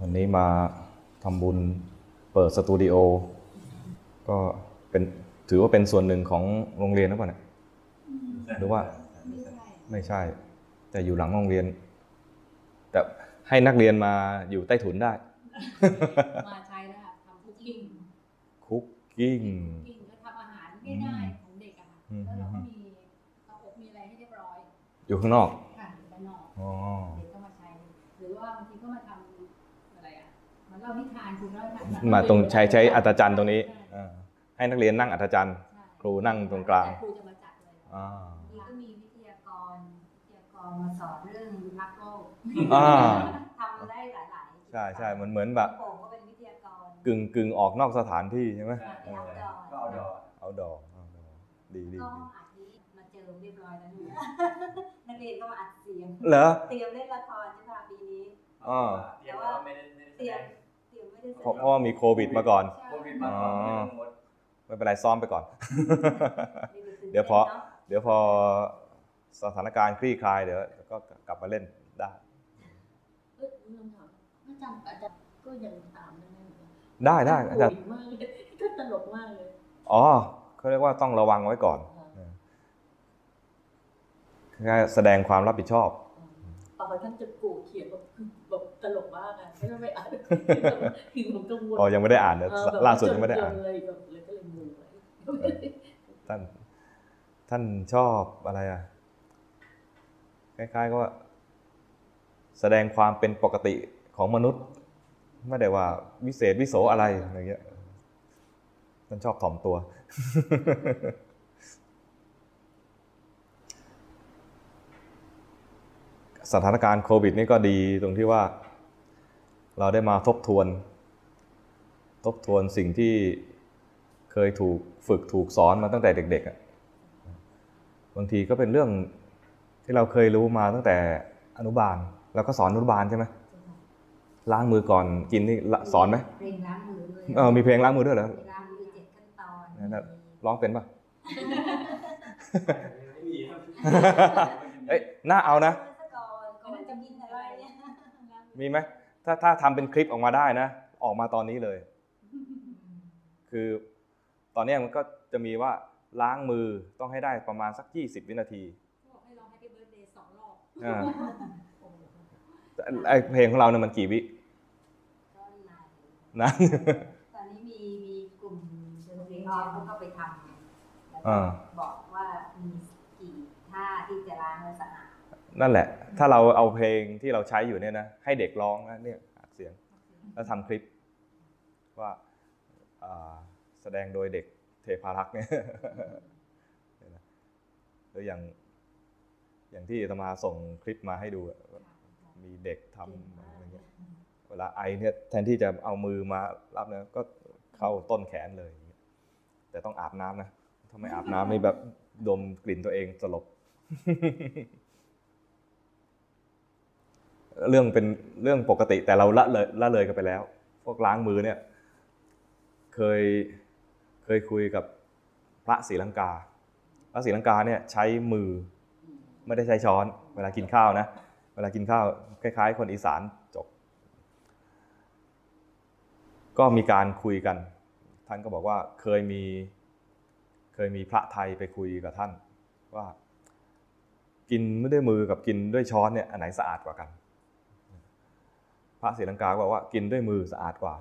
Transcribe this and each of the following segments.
วันนี้มาทำบุญเปิดสตูดิโอ ก็เป็นถือว่าเป็นส่วนหนึ่งของโรงเรียนหรือเปล่าเนี่ยหรือว่าไม่ใช่ แต่อยู่หลังโรงเรียน แต่ให้นักเรียนมาอยู่ใต้ถุนได้ มาใช้แล้วค่ะทำ cooking cookingิ้งก็ทำอาหารง่ายๆของเด็กอะค่ะอืมแล้วเราก็มีเตาอบมีอะไรให้เรียบร้อย อยู่ข้างนอกค่ะอยู่ด้านนอกอ๋อ นิทานคุณเล่านิทานมาตรงใช้ใช้อัตจันทร์ตรงนี้ใช่อ่าให้นักเรียนนั่งอัตจันทร์ใช่ครูนั่งตรงกลางแต่ครูจะมาจัดเลยอ่านี่ก็มีวิทยากรวิทยากรมาสอนเรื่องรักโลกอ่าทำได้หลายๆใช่ใช่มันเหมือนแบบโป่งก็เป็นวิทยากรกึ่งกึ่งออกนอกสถานที่ใช่ไหมใช่เออก็เอาดอกเอาดอกเอาดอกดีดีก็ดีอัดนี้มาเจิมเรียบร้อยแล้วนะนักเรียนก็มาอัดเสียงเหรอเตรียมเล่นละครใช่ป่ะปีนี้อ่าแต่ว่าไม่ได้เตรียม เตรียมไม่ได้แสเพราะดเพราะว่ามีโควิดมาก่อนใช่โควิดมาก่อนไม่ต้องงดไม่เป็นไรซ้อมไปก่อน เดี๋ยวพอเดี๋ยวพอสถานการณ์คลี่คลายเดี๋ยวก็กลับมาเล่นได้เอ้ยมีคำถามอาจารย์อาจารย์ก็ยังตามได้ไหมได้ได้อาจารย์โหดมากเลยก็ตลกมากเลยอ๋อเขาเรียกว่าต้องระวังไว้ก่อนแค่แสดงความรับผิดชอบ ต่อไปท่านจะโกรธเขียนแบบคือแบบตลกมากอะไม่ต้องไปอ่านคือผมกังวลอ๋อยังไม่ได้อ่านนะเออแบบล่าสุดยังไม่ได้อ่านจเลยแบบเลยก็เลยงงไปท่านท่านชอบอะไรอะคล้ายๆก็ว่าแสดงความเป็นปกติของมนุษย์ ไม่ได้ว่าวิเศษวิโสอะไรอะไรเงี้ยท่านชอบถ่อมตัว สถานการณ์โควิดนี่ก็ดีตรงที่ว่า เราได้มาทบทวน ทบทวนสิ่งที่เคยถูกฝึกถูกสอนมาตั้งแต่เด็กๆอะบางทีก็เป็นเรื่องที่เราเคยรู้มาตั้งแต่อนุบาลเราก็สอนอนุบาลใช่ไหมล้างมือก่อนกินนี่ละสอนไหมเพลงล้างมือด้วยเออมีเพลงล้างมือด้วยเหรอมีล้างมือเจ็ดขั้นตอนนั่นน่ะร้องเป็นปะไม่มีครับเอ้ยน่าเอานะ ก่อนก่อนจะกินอะไรเนี่ย มีไหมถ้าถ้าทำเป็นคลิปออกมาได้นะ ออกมาตอนนี้เลย คือตอนเนี้ยมันก็จะมีว่าล้างมือต้องให้ได้ประมาณสัก 20 วินาทีบอกให้ร้อง Happy Birthday สองรอบอ่าโอ้โหแต่ไอเพลงของเราเนี่ยมันกี่วิก็นานนะตอนนี้มีมีกลุ่มดนตรีออนเขาก็ไปทำแล้วอ่าก็บอกว่ามีกี่ท่าที่จะล้างแล้วสะอาด นั่นแหละ ถ้าเราเอาเพลงที่เราใช้อยู่เนี่ยนะให้เด็กร้องนะเนี่ยอัดเสียง แล้วทำคลิปว่าแสดงโดยเด็กเทพารักษ์เนี่ยหรืออย่างอย่างที่อาตมาส่งคลิปมาให้ดู มีเด็กทำอะไรเงี้ยเวลาไอเนี่ยแทนที่จะเอามือมารับเนี่ยก็เข้าต้นแขนเลยอย่างเงี้ยแต่ต้องอาบน้ำนะถ้าไม่อาบน้ำนี่แบบดมกลิ่นตัวเองสลบ เรื่องเป็นเรื่องปกติแต่เราละเลยละเลยกันไปแล้ว พวกล้างมือเนี่ยเคยเคยคุยกับพระศรีลังกา พระศรีลังกาเนี่ยใช้มือไม่ได้ใช้ช้อน เวลากินข้าวนะ เวลากินข้าวคล้าย ๆ คนอีสานจบ ก็มีการคุยกัน ท่านก็บอกว่าเคยมีเคยมีพระไทยไปคุยกับท่านว่า กินไม่ด้วยมือกับกินด้วยช้อนเนี่ยอันไหนสะอาดกว่ากัน พระศรีลังกาบอกว่ากินด้วยมือสะอาดกว่า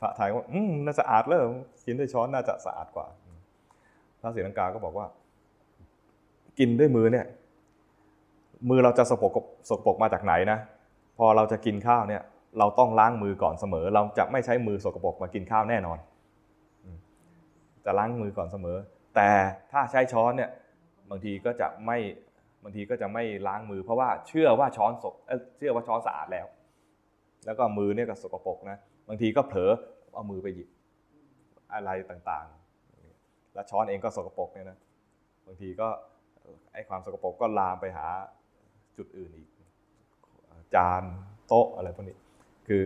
พระไทยก็ว่าอืมน่าสะอาดเลยกินด้วยช้อนน่าจะสะอาดกว่า พระศรีลังกาก็บอกว่า กินด้วยมือเนี่ย มือเราจะสกปรกสกปรกมาจากไหนนะพอเราจะกินข้าวเนี่ย เราต้องล้างมือก่อนเสมอ เราจะไม่ใช้มือสกปรกมากินข้าวแน่นอน จะล้างมือก่อนเสมอ แต่ถ้าใช้ช้อนเนี่ยบางทีก็จะไม่บางทีก็จะไม่ล้างมือ เพราะว่าเชื่อว่าช้อนสกเอเชื่อว่าช้อนสะอาดแล้ว แล้วก็มือเนี่ยก็สกปรกนะบางทีก็เผลอเอามือไปหยิบอะไรต่างๆ แล้วช้อนเองก็สกปรกเนี่ยนะบางทีก็ไอความสกปรกก็ลามไปหาจุดอื่นอีก จานโต๊ะอะไรพวกนี้ คือ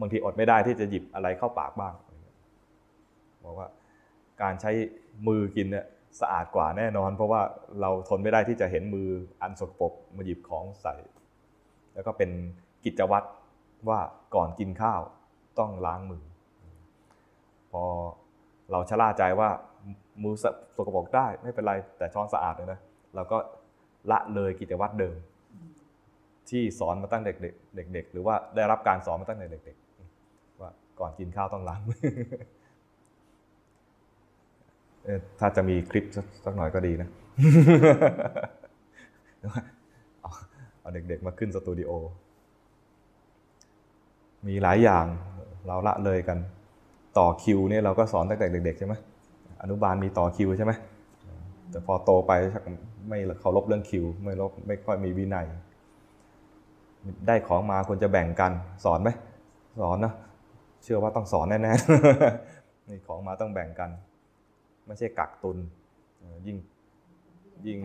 บางทีอดไม่ได้ที่จะหยิบอะไรเข้าปากบ้างบอกว่าการใช้มือกินเนี่ยสะอาดกว่าแน่นอน เพราะว่าเราทนไม่ได้ที่จะเห็นมืออันสกปรกมาหยิบของใส่ แล้วก็เป็นกิจวัตร ว่าก่อนกินข้าวต้องล้างมือ พอเราชะล่าใจว่ามือสกปรกได้ไม่เป็นไรแต่ช้อนสะอาดเลยนะเราก็ละเลยกิจวัตรเดิม ที่สอนมาตั้งเด็กๆเด็กๆหรือว่าได้รับการสอนมาตั้งแต่เด็กๆว่าก่อนกินข้าวต้องล้างมือถ้าจะมีคลิปสักหน่อยก็ดีนะเอาเด็กๆมาขึ้นสตูดิโอ มีหลายอย่างเราละเลยกัน ต่อคิวเนี่ยเราก็สอนตั้งแต่เด็กๆใช่ไหมอนุบาลมีต่อคิวใช่ไหมแต่พอโตไปชักไม่เคารพเรื่องคิว ไม่รบไม่ค่อยมีวินัย ได้ของมาควรจะแบ่งกันสอนไหมสอนนะเชื่อว่าต้องสอนแน่ๆนี่ของมาต้องแบ่งกัน ไม่ใช่กักตุนยิ่งยิ่ง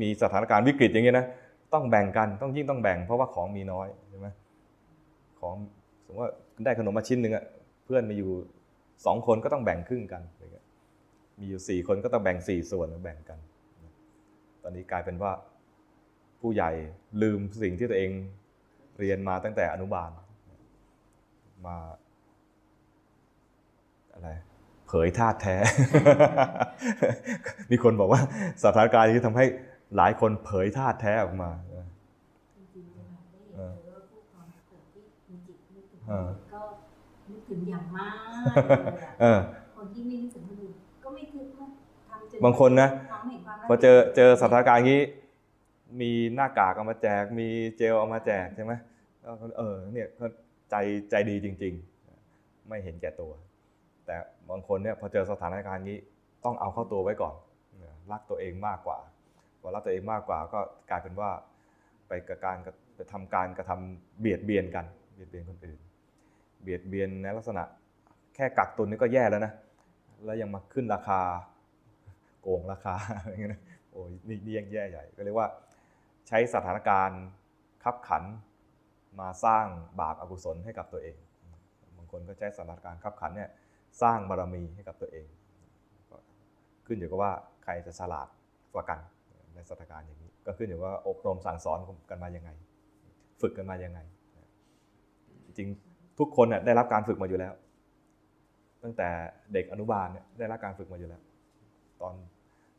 มีสถานการณ์วิกฤตอย่างเงี้ยนะต้องแบ่งกันต้องยิ่งต้องแบ่งเพราะว่าของมีน้อย ของสมมติว่าได้ขนมมาชิ้นหนึ่งอะเพื่อนมาอยู่สองคนก็ต้องแบ่งครึ่งกันอะไรเงี้ยมีอยู่สี่คนก็ต้องแบ่งสี่ส่วนแบ่งกัน ตอนนี้กลายเป็นว่าผู้ใหญ่ลืมสิ่งที่ตัวเองเรียนมาตั้งแต่อนุบาล มาอะไรเผยธาตุแท้ มีคนบอกว่าสถานการณ์นี้ทำให้หลายคนเผยธาตุแท้ออกมา จริงๆจะแบบได้ เอ เจ อ อผู้ความเกิดที่มีจิตนึ กถึงเออก็นึกถึงอย่างมากเลยอะเออคนที่ไม่นึกถึงคนอื่นก็ไม่คิดว่าทำจนบางคนนะทำให้ความรักพอเจอเจอสถานการณ์อย่างนี้ มีหน้ากากเอามาแจก มีเจลเอามาแจกใช่ไหมแล้วก็เออเนี่ยก็ใจใจดีจริง ๆ ไม่เห็นแก่ตัว แต่บางคนเนี่ยพอเจอสถานการณ์นี้ต้องเอาเข้าตัวไว้ก่อนรักตัวเองมากกว่าพอรักตัวเองมากกว่าก็กลายเป็นว่าไปกระการกระไปทำการกระทำเบียดเบียนกัน เบียดเบียนคนอื่น เบียดเบียนในลักษณะแค่กักตุนนี่ก็แย่แล้วนะ แล้วยังมาขึ้นราคาโกงราคาอะไรเงี้ยนะโอ้ยนี่นี่ยังแย่ใหญ่ก็เรียกว่าใช้สถานการณ์ขับขันมาสร้างบาปอกุศลให้กับตัวเอง บางคนก็ใช้สถานการณ์ขับขันเนี่ยสร้างบารมีให้กับตัวเองก็ขึ้นอยู่กับว่าใครจะฉลาดกว่ากันในสถานการณ์อย่างนี้ ก็ขึ้นอยู่ว่าอบรมสั่งสอนกันมายังไง ฝึกกันมายังไง จริง ทุกคนน่ยได้รับการฝึกมาอยู่แล้ว ตั้งแต่เด็กอนุบาลเนี่ยได้รับการฝึกมาอยู่แล้ว ตอน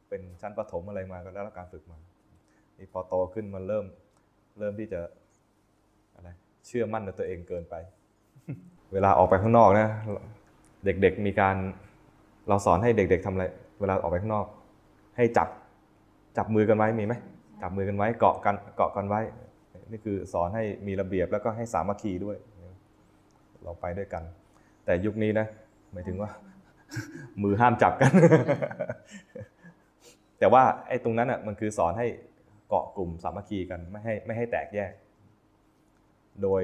เป็นชั้นประถมอะไรมาก็ได้รับการฝึกมานี่พอโตขึ้นมันเริ่มเริ่มที่จะอะไรเชื่อมั่นในตัวเองเกินไป เวลาออกไปข้างนอกนะเด็กๆมีการเราสอนให้เด็ก ๆทำอะไร เวลาออกไปข้างนอก ให้จับจับมือกันไว้มีไหมจับมือกันไว้เกาะกันเกาะกันไว้ นี่คือสอนให้มีระเบียบแล้วก็ให้สามัคคีด้วย เราไปด้วยกัน แต่ยุคนี้นะหมายถึงว่า มือห้ามจับกัน แต่ว่าไอ้ตรงนั้นอะมันคือสอนให้เกาะกลุ่มสามัคคีกันไม่ให้ไม่ให้แตกแยก โดย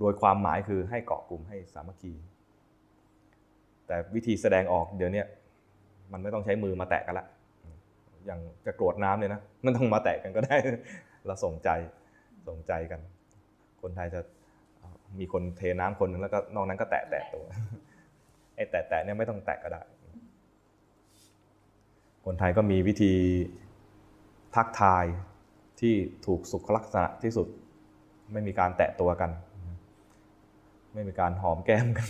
โดยความหมายคือให้เกาะกลุ่มให้สามัคคี แต่วิธีแสดงออกเดี๋ยวนี้มันไม่ต้องใช้มือมาแตะกันละอย่างจะโกรธน้ำเลยนะมันต้องมาแตะกันก็ได้เราส่งใจส่งใจกัน คนไทยจะ มีคนเทน้ำคนหนึ่งแล้วก็นอกนั้นก็แตะแตะตัวไอ้แตะแตะเนี่ยไม่ต้องแตะก็ได้ คนไทยก็มีวิธีทักทายที่ถูกสุขลักษณะที่สุด ไม่มีการแตะตัวกัน ไม่มีการหอมแก้มกัน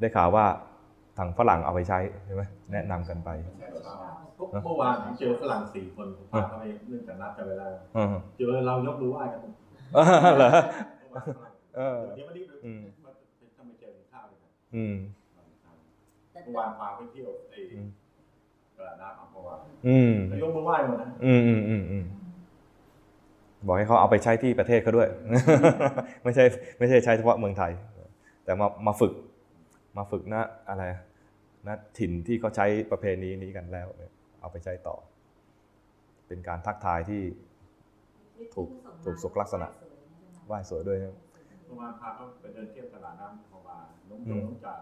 ได้ข่าวว่าทางฝรั่งเอาไปใช้ใช่ไหมแนะนำกันไปเมื่อวานผมเจอฝรั่งสี่คนผมพาเขาไปเนื่องจากนัดกันเวลาอืมเจอเรายกมือไหว้กัน เหรอเมื่อวานฝรั่งเออเดี๋ยววันนี้อืมถ้าไม่เจอข้าวเลยนะอืมแต่เมื่อวานพาไปเที่ยวไอ้อืมตลาดน้ำอัมพวาอืมแล้วยกมือไหว้หมดนะอืมอืมอืมอืมบอกให้เขาเอาไปใช้ที่ประเทศเขาด้วย ไม่ใช่ไม่ใช่ใช้เฉพาะเมืองไทย แต่มามาฝึก มาฝึกนะอะไรนะถิ่นที่เขาใช้ประเพณีนี้กันแล้วเนี่ยเอาไปใช้ต่อ เป็นการทักทายที่ ถูกถูกสุขลักษณะไหว้สวยด้วยนะเมื่อวานพาเขาไปเดินเที่ยวตลาดน้ำอัมพวาน้องอืโยมน้องจ่า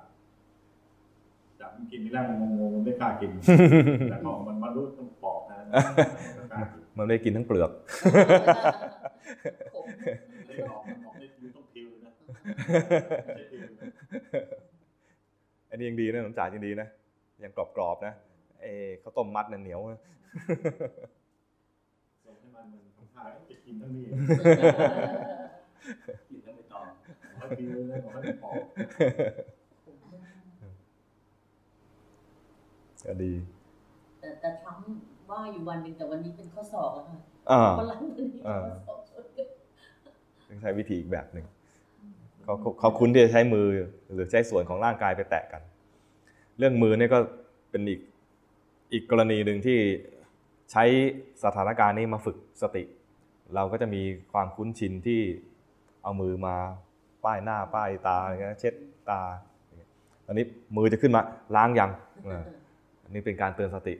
จับมันกินที่แรกมันงงๆมันไม่กล้ากินแต่พอมันมารู้ต้องปอกนะมันกล้ากินมันไม่ได้กินทั้งเปลือกผมไอ้ออกมันออกนี่อยู่ต้องพิวนะไม่ใช่พิวนะอันนี้ยังดีนะขนมจ่ายังดีนะยังกรอบๆนะเออข้าวต้มมัดน่ะเหนียวนะส่งให้มา มันทำท่าจะกินทั้งนี้กินแล้วไม่ต้องขอให้กินเลยขอให้มันปอกก็ดี แต่แต่ทรัมป์ว่าอยู่วันหนึ่งแต่วันนี้เป็นข้อสอบอะค่ะอ่าวันหลังวันนี้อ่าข้อสอบชนกันต้องใช้วิธีอีกแบบหนึ่งเขาเขาเขาคุ้นที่จะใช้มือหรือใช้ส่วนของร่างกายไปแตะกัน เรื่องมือเนี่ยก็เป็นอีกอีกกรณีหนึ่งที่ใช้สถานการณ์นี้มาฝึกสติ เราก็จะมีความคุ้นชินที่เอามือมาป้ายหน้าป้ายตาอะไรเงี้ยเช็ดตาอย่างเงี้ยอันนี้มือจะขึ้นมาล้างยังอ่าอันนี้เป็นการเตือนสติ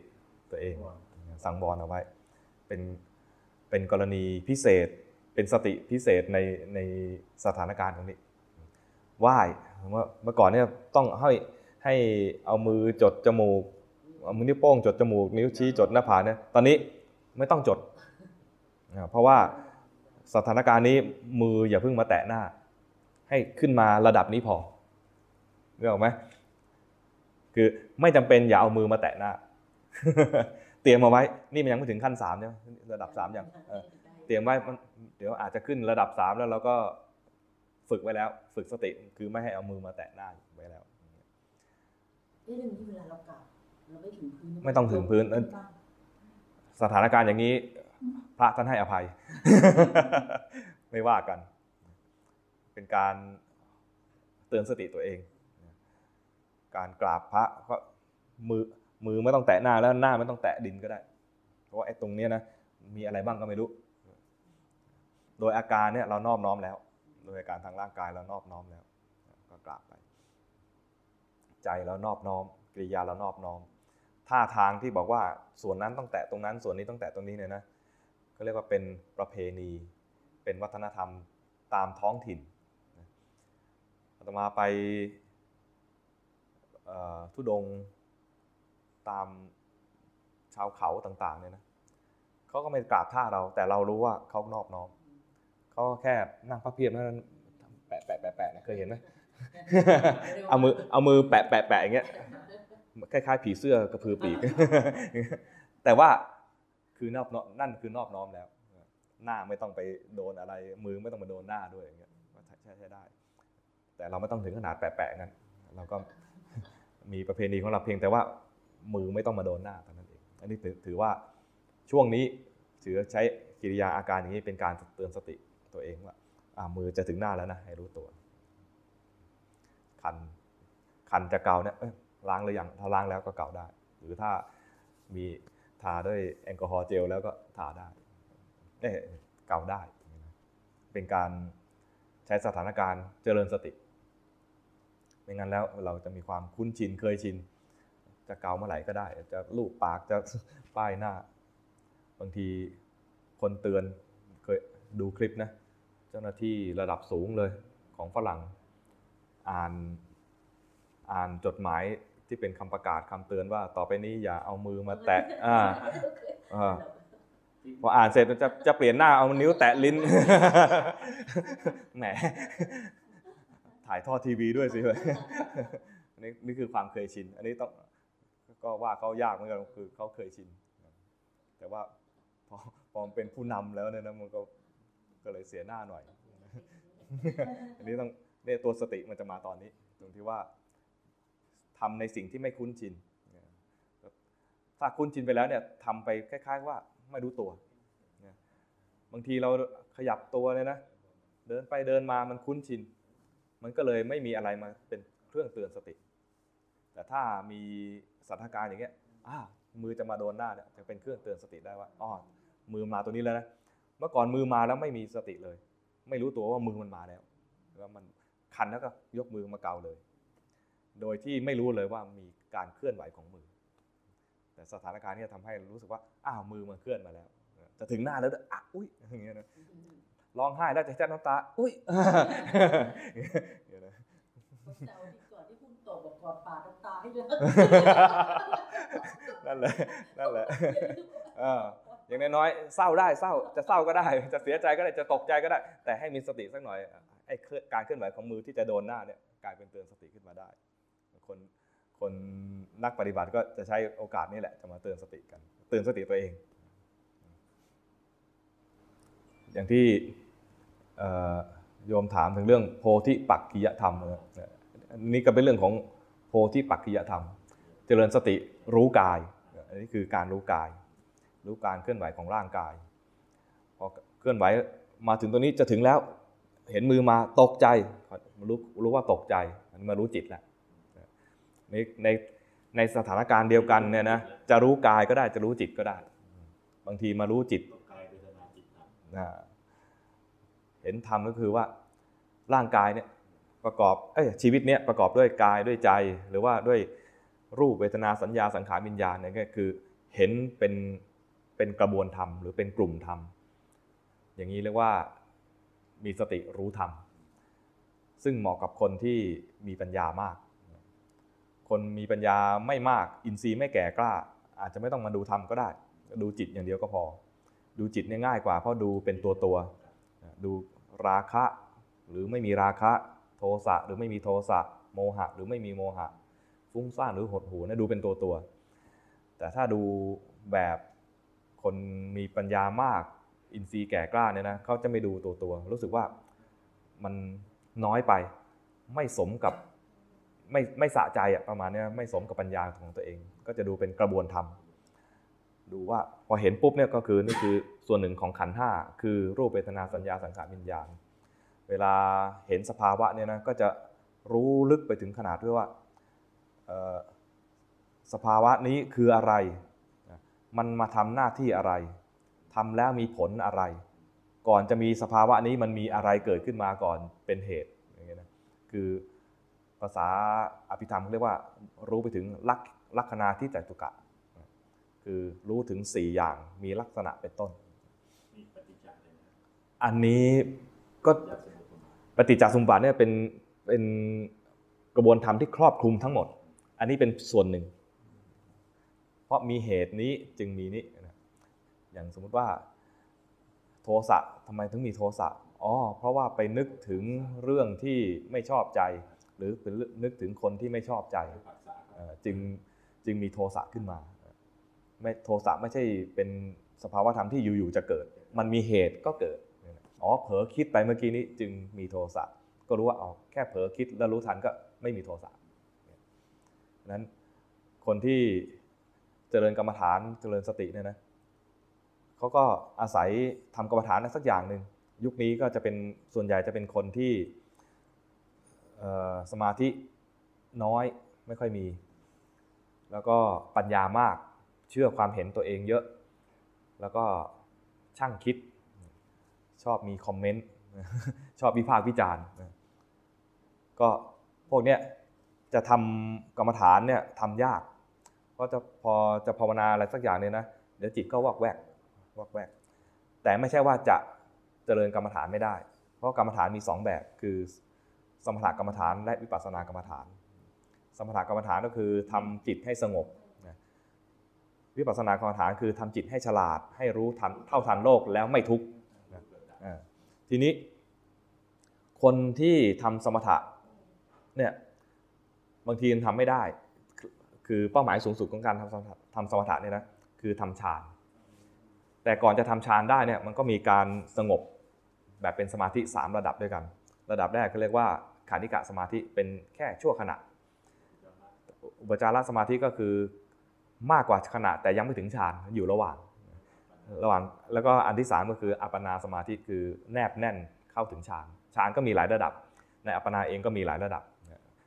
ตัวเองสังวรเอาไว้ เป็นเป็นกรณีพิเศษเป็นสติพิเศษในในสถานการณ์ตรงนี้ไหว้ว่าเมื่อก่อนเนี่ยต้องให้ให้เอามือจดจมูกเอามือนิ้วโป้งจดจมูก นิ้วชี้จดหน้าผากเนี่ยตอนนี้ไม่ต้องจดอ่า เพราะว่าสถานการณ์นี้มืออย่าเพิ่งมาแตะหน้า ให้ขึ้นมาระดับนี้พอเรื่องไหมคือไม่จำเป็นอย่าเอามือมาแตะหน้า เตรียมมาไว้ นี่มันยังไม่ถึงขั้นสามใช่ไหมระดับสามยังเออเตรียมไว้มันเดี๋ยวอาจจะขึ้นระดับสามแล้วเราก็ฝึกไว้แล้ว ฝึกสติคือไม่ให้เอามือมาแตะหน้าไว้แล้วเรื่องที่เวลาเรากลับเราไม่ถึงพื้นไม่ต้องถึงพื้นเออสถานการณ์อย่างนี้ พระท่านให้อภัย ไม่ว่ากัน เป็นการเตือนสติตัวเอง การกราบพระก็มือมือไม่ต้องแตะหน้าแล้วหน้าไม่ต้องแตะดินก็ได้ เพราะว่าไอ้ตรงเนี้ยนะมีอะไรบ้างก็ไม่รู้ โดยอาการเนี่ยเรานอบน้อมแล้ว โดยอาการทางร่างกายเรานอบน้อมแล้ว ก็กราบไป ใจเรานอบน้อมกิริยาเรานอบน้อมท่าทางที่บอกว่าส่วนนั้นต้องแตะตรงนั้น ส่วนนี้ต้องแตะตรงนี้เนี่ยนะ ก็เรียกว่าเป็นประเพณี เป็นวัฒนธรรมตามท้องถิ่นนะอาตมาไปทุดงตามชาวเขาต่างๆเนี่ยนะเขาก็ไม่กราบท่าเรา แต่เรารู้ว่าเขานอบน้อมเขาแค่นั่งพระเพียบนั้นแปะแปะแปะแปะนะเคยเห็นไหมเอามือเอามือแปะแปะแปะอย่างเงี้ยคล้ายๆผีเสื้อกระพือปีก แต่ว่า คือนอบน้อมนั่นคือนอบน้อมแล้ว หน้าไม่ต้องไปโดนอะไร มือไม่ต้องมาโดนหน้าด้วยอย่างเงี้ยใช้ใช้ใช้ได้ แต่เราไม่ต้องถึงขนาดแปะๆงั้นเราก็มีประเพณีของเราเพียงแต่ว่ามือไม่ต้องมาโดนหน้าเท่านั้นเอง อันนี้ถือว่าช่วงนี้ถือใช้กิริยาอาการอย่างนี้เป็นการเตือนสติตัวเองว่าอ่ามือจะถึงหน้าแล้วนะให้รู้ตัว คันคันจะเกาเนี่ยเอ้ยล้างหรือยังถ้าล้างแล้วก็เกาได้ หรือถ้ามี ทาด้วยแอลกอฮอล์เจลแล้วก็ทาได้เอ้ยเกาได้ เป็นการใช้สถานการณ์เจริญสติ ไม่งั้นแล้วเราจะมีความคุ้นชินเคยชิน จะเกาเมื่อไหร่ก็ได้ จะลูบปากจะป้ายหน้า บางทีคนเตือนเคยดูคลิปนะ เจ้าหน้าที่ระดับสูงเลยของฝรั่ง อ่านอ่านจดหมาย ที่เป็นคำประกาศคำเตือนว่า ต่อไปนี้อย่าเอามือมาแตะอ่าอ่าพออ่านเสร็จจะจะเปลี่ยนหน้าเอานิ้วแตะลิ้นแหมถ่ายทอดทีวีด้วยสิเว้ยนี่นี่คือความเคยชิน อันนี้ต้องก็ว่าเขายากเหมือนกันคือเขาเคยชิน แต่ว่าพอพอมันเป็นผู้นำแล้วเนี่ยนะมันก็ก็เลยเสียหน้าหน่อย อันนี้ต้องเนี่ยตัวสติมันจะมาตอนนี้ ตรงที่ว่า ทำในสิ่งที่ไม่คุ้นชิน ถ้าคุ้นชินไปแล้วเนี่ยทำไปคล้าย ๆ ว่าไม่รู้ตัว บางทีเราขยับตัวเลยนะ เดินไปเดินมามันคุ้นชิน มันก็เลยไม่มีอะไรมาเป็นเครื่องเตือนสติ แต่ถ้ามีสถานการณ์อย่างเงี้ยมือจะมาโดนหน้าเนี่ยจะเป็นเครื่องเตือนสติได้ว่าอ๋อมือมาตัวนี้แล้วนะเมื่อก่อนมือมาแล้วไม่มีสติเลย ไม่รู้ตัวว่ามือมันมาแล้ว แล้วมันคันแล้วก็ยกมือมาเกาเลย โดยที่ไม่รู้เลยว่ามีการเคลื่อนไหวของมือ แต่สถานการณ์เนี้ทำให้รู้สึกว่าอ้าวมือมันเคลื่อนมาแล้ว จะถึงหน้าแล้วด้วยอะอุ้ยอย่างเงี้ยนะร้องไห้แล้วจะแจ้น้ำตา อุ้ยอย่างเงี้ยนะเขาแซวที่ก่อนที่คุณตกบอกกอดปากน้ำตาให้แล้วนั่นแหละนั่นแหละเอออย่างน้อยๆเศร้าได้เศร้าจะเศร้าก็ได้ จะเสียใจก็ได้จะตกใจก็ได้ แต่ให้มีสติสักหน่อยไอ้เคลื่อนการเคลื่อนไหวของมือที่จะโดนหน้าเนี่ยกลายเป็นเตือนสติขึ้นมาได้ คนคนนักปฏิบัติก็จะใช้โอกาสนี้แหละ จะมาเตือนสติกัน เตือนสติตัวเอง อย่างที่โยมถามถึงเรื่องโพธิปักกิยธรรมนะอันนี้ก็เป็นเรื่องของโพธิปักกิยธรรม เจริญสติรู้กาย อันนี้คือการรู้กาย รู้การเคลื่อนไหวของร่างกาย พอเคลื่อนไหวมาถึงตรงนี้จะถึงแล้ว เห็นมือมาตกใจ รู้รู้ว่าตกใจ อันนี้มารู้จิตแล้ว ในในในสถานการณ์เดียวกันเนี่ยนะจะรู้กายก็ได้จะรู้จิตก็ได้ บางทีมารู้จิตเวทนาจิตธรรมนะเห็นธรรมก็คือว่าร่างกายเนี่ยประกอบเอ้ยชีวิตเนี่ยประกอบด้วยกายด้วยใจ หรือว่าด้วยรูปเวทนาสัญญาสังขารวิญญาณเนี่ยก็คือเห็นเป็นเป็นกระบวนธรรมหรือเป็นกลุ่มธรรม อย่างนี้เรียกว่ามีสติรู้ธรรม ซึ่งเหมาะกับคนที่มีปัญญามาก คนมีปัญญาไม่มากอินทรีย์ไม่แก่กล้า อาจจะไม่ต้องมาดูธรรมก็ได้ ดูจิตอย่างเดียวก็พอ ดูจิตเนี่ยง่ายกว่าเพราะดูเป็นตัวตัว ดูราคะหรือไม่มีราคะโทสะหรือไม่มีโทสะโมหะ หรือไม่มีโมหะ ฟุ้งซ่านหรือหดหูเนี่ยดูเป็นตัวตัว แต่ถ้าดูแบบคนมีปัญญามากอินทรีย์แก่กล้าเนี่ยนะเขาจะไม่ดูตัวตัว รู้สึกว่ามันน้อยไปไม่สมกับ ไม่ไม่สะใจอะประมาณเนี้ยไม่สมกับปัญญาของตัวเอง ก็จะดูเป็นกระบวนธรรมดูว่าพอเห็นปุ๊บเนี่ยก็คือนี่คือส่วนหนึ่งของขันห้าคือรูปเวทนาสัญญาสังขารวิญญาณ เวลาเห็นสภาวะเนี่ยนะก็จะรู้ลึกไปถึงขนาดที่ว่าสภาวะนี้คืออะไร มันมาทำหน้าที่อะไรทำแล้วมีผลอะไร ก่อนจะมีสภาวะนี้มันมีอะไรเกิดขึ้นมาก่อนเป็นเหตุอย่างเงี้ยนะคือ ภาษาอภิธรรมเขาเรียกว่ารู้ไปถึงลักลักษณาที่แต่ตุกะ คือรู้ถึง 4 อย่างมีลักษณะเป็นต้น อันนี้ก็ปฏิจจสมุปบาทเนี่ยเป็นเป็นกระบวนธรรมที่ครอบคลุมทั้งหมด อันนี้เป็นส่วนหนึ่ง เพราะมีเหตุนี้จึงมีนี้อย่างสมมุติว่าโทสะทำไมถึงมีโทสะอ๋อเพราะว่าไปนึกถึงเรื่องที่ไม่ชอบใจ รือเป็นนึกถึงคนที่ไม่ชอบใจผัสสะเอ่อจึงจึงมีโทสะขึ้นมาไม่โทสะไม่ใช่เป็นสภาวะธรรมที่อยู่ๆจะเกิด มันมีเหตุก็เกิดอ๋อเผลอคิดไปเมื่อกี้นี้จึงมีโทสะก็รู้ว่าอ๋อแค่เผลอคิดแล้วรู้ทันก็ไม่มีโทสะนั้นคนที่เจริญกรรมฐานเจริญสติเนี่ยนะเขาก็อาศัยทำกรรมฐานอะไรสักอย่างหนึ่งยุคนี้ก็จะเป็นส่วนใหญ่จะเป็นคนที่เอ่อ สมาธิน้อยไม่ค่อยมี แล้วก็ปัญญามากเชื่อความเห็นตัวเองเยอะ แล้วก็ช่างคิด ชอบมีคอมเมนต์ชอบวิพากษ์วิจารณ์ก็พวกเนี้ยจะทำกรรมฐานเนี่ยทำยากเพราะจะพอจะภาวนาอะไรสักอย่างเนี่ยนะเดี๋ยวจิตก็วอกแวกวอกแวก แต่ไม่ใช่ว่าจะเจริญกรรมฐานไม่ได้ เพราะกรรมฐานมีสองแบบคือ สมถกรรมฐานและวิปัสสนากรรมฐาน สมถกรรมฐานก็คือทำจิตให้สงบนะวิปัสสนากรรมฐานคือทำจิตให้ฉลาด ให้รู้ทันเท่าทันโลกแล้วไม่ทุกข์นะทีนี้ คนที่ทำสมถะเนี่ยบางทีมันทำไม่ได้ คือเป้าหมายสูงสุดของการทำสมถะทำสมถะเนี่ยนะคือทำฌาน แต่ก่อนจะทำฌานได้เนี่ยมันก็มีการสงบแบบเป็นสมาธิสามระดับด้วยกัน ระดับแรกก็เรียกว่า ขานิกะสมาธิเป็นแค่ชั่วขณะ อุปจารสมาธิก็คือมากกว่าขณะแต่ยังไม่ถึงฌานอยู่ระหว่าง ระหว่างแล้วก็อันที่สามก็คืออัปปนาสมาธิคือแนบแน่นเข้าถึงฌานฌานก็มีหลายระดับ ในอัปปนาเองก็มีหลายระดับ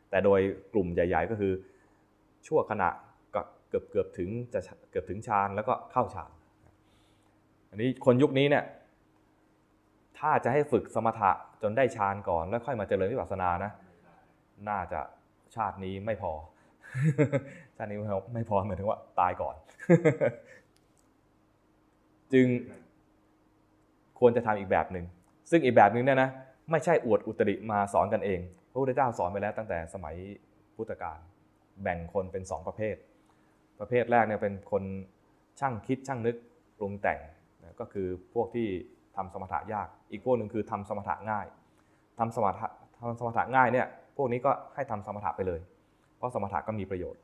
แต่โดยกลุ่มใหญ่ ๆ ก็คือชั่วขณะก็เกือบเกือบถึงจะเกือบถึงฌานแล้วก็เข้าฌานอันนี้คนยุคนี้เนี่ย ถ้าจะให้ฝึกสมถะจนได้ฌานก่อน แล้วค่อยมาเจริญวิปัสสนานะ น่าจะชาตินี้ไม่พอ ชาตินี้ไม่พอไม่พอหมายถึงว่าตายก่อน จึงควรจะทำอีกแบบหนึ่ง ซึ่งอีกแบบหนึ่งเนี่ยนะ ไม่ใช่อวดอุตริมาสอนกันเอง พระพุทธเจ้าสอนไปแล้วตั้งแต่สมัยพุทธกาล แบ่งคนเป็นสองประเภท ประเภทแรกเนี่ยเป็นคนช่างคิดช่างนึกปรุงแต่ง ก็คือพวกที่ ทำสมถะยาก อีกพวกหนึ่งคือทำสมถะง่ายทำสมถะทำสมถะง่ายเนี่ยพวกนี้ก็ให้ทำสมถะไปเลย เพราะสมถะก็มีประโยชน์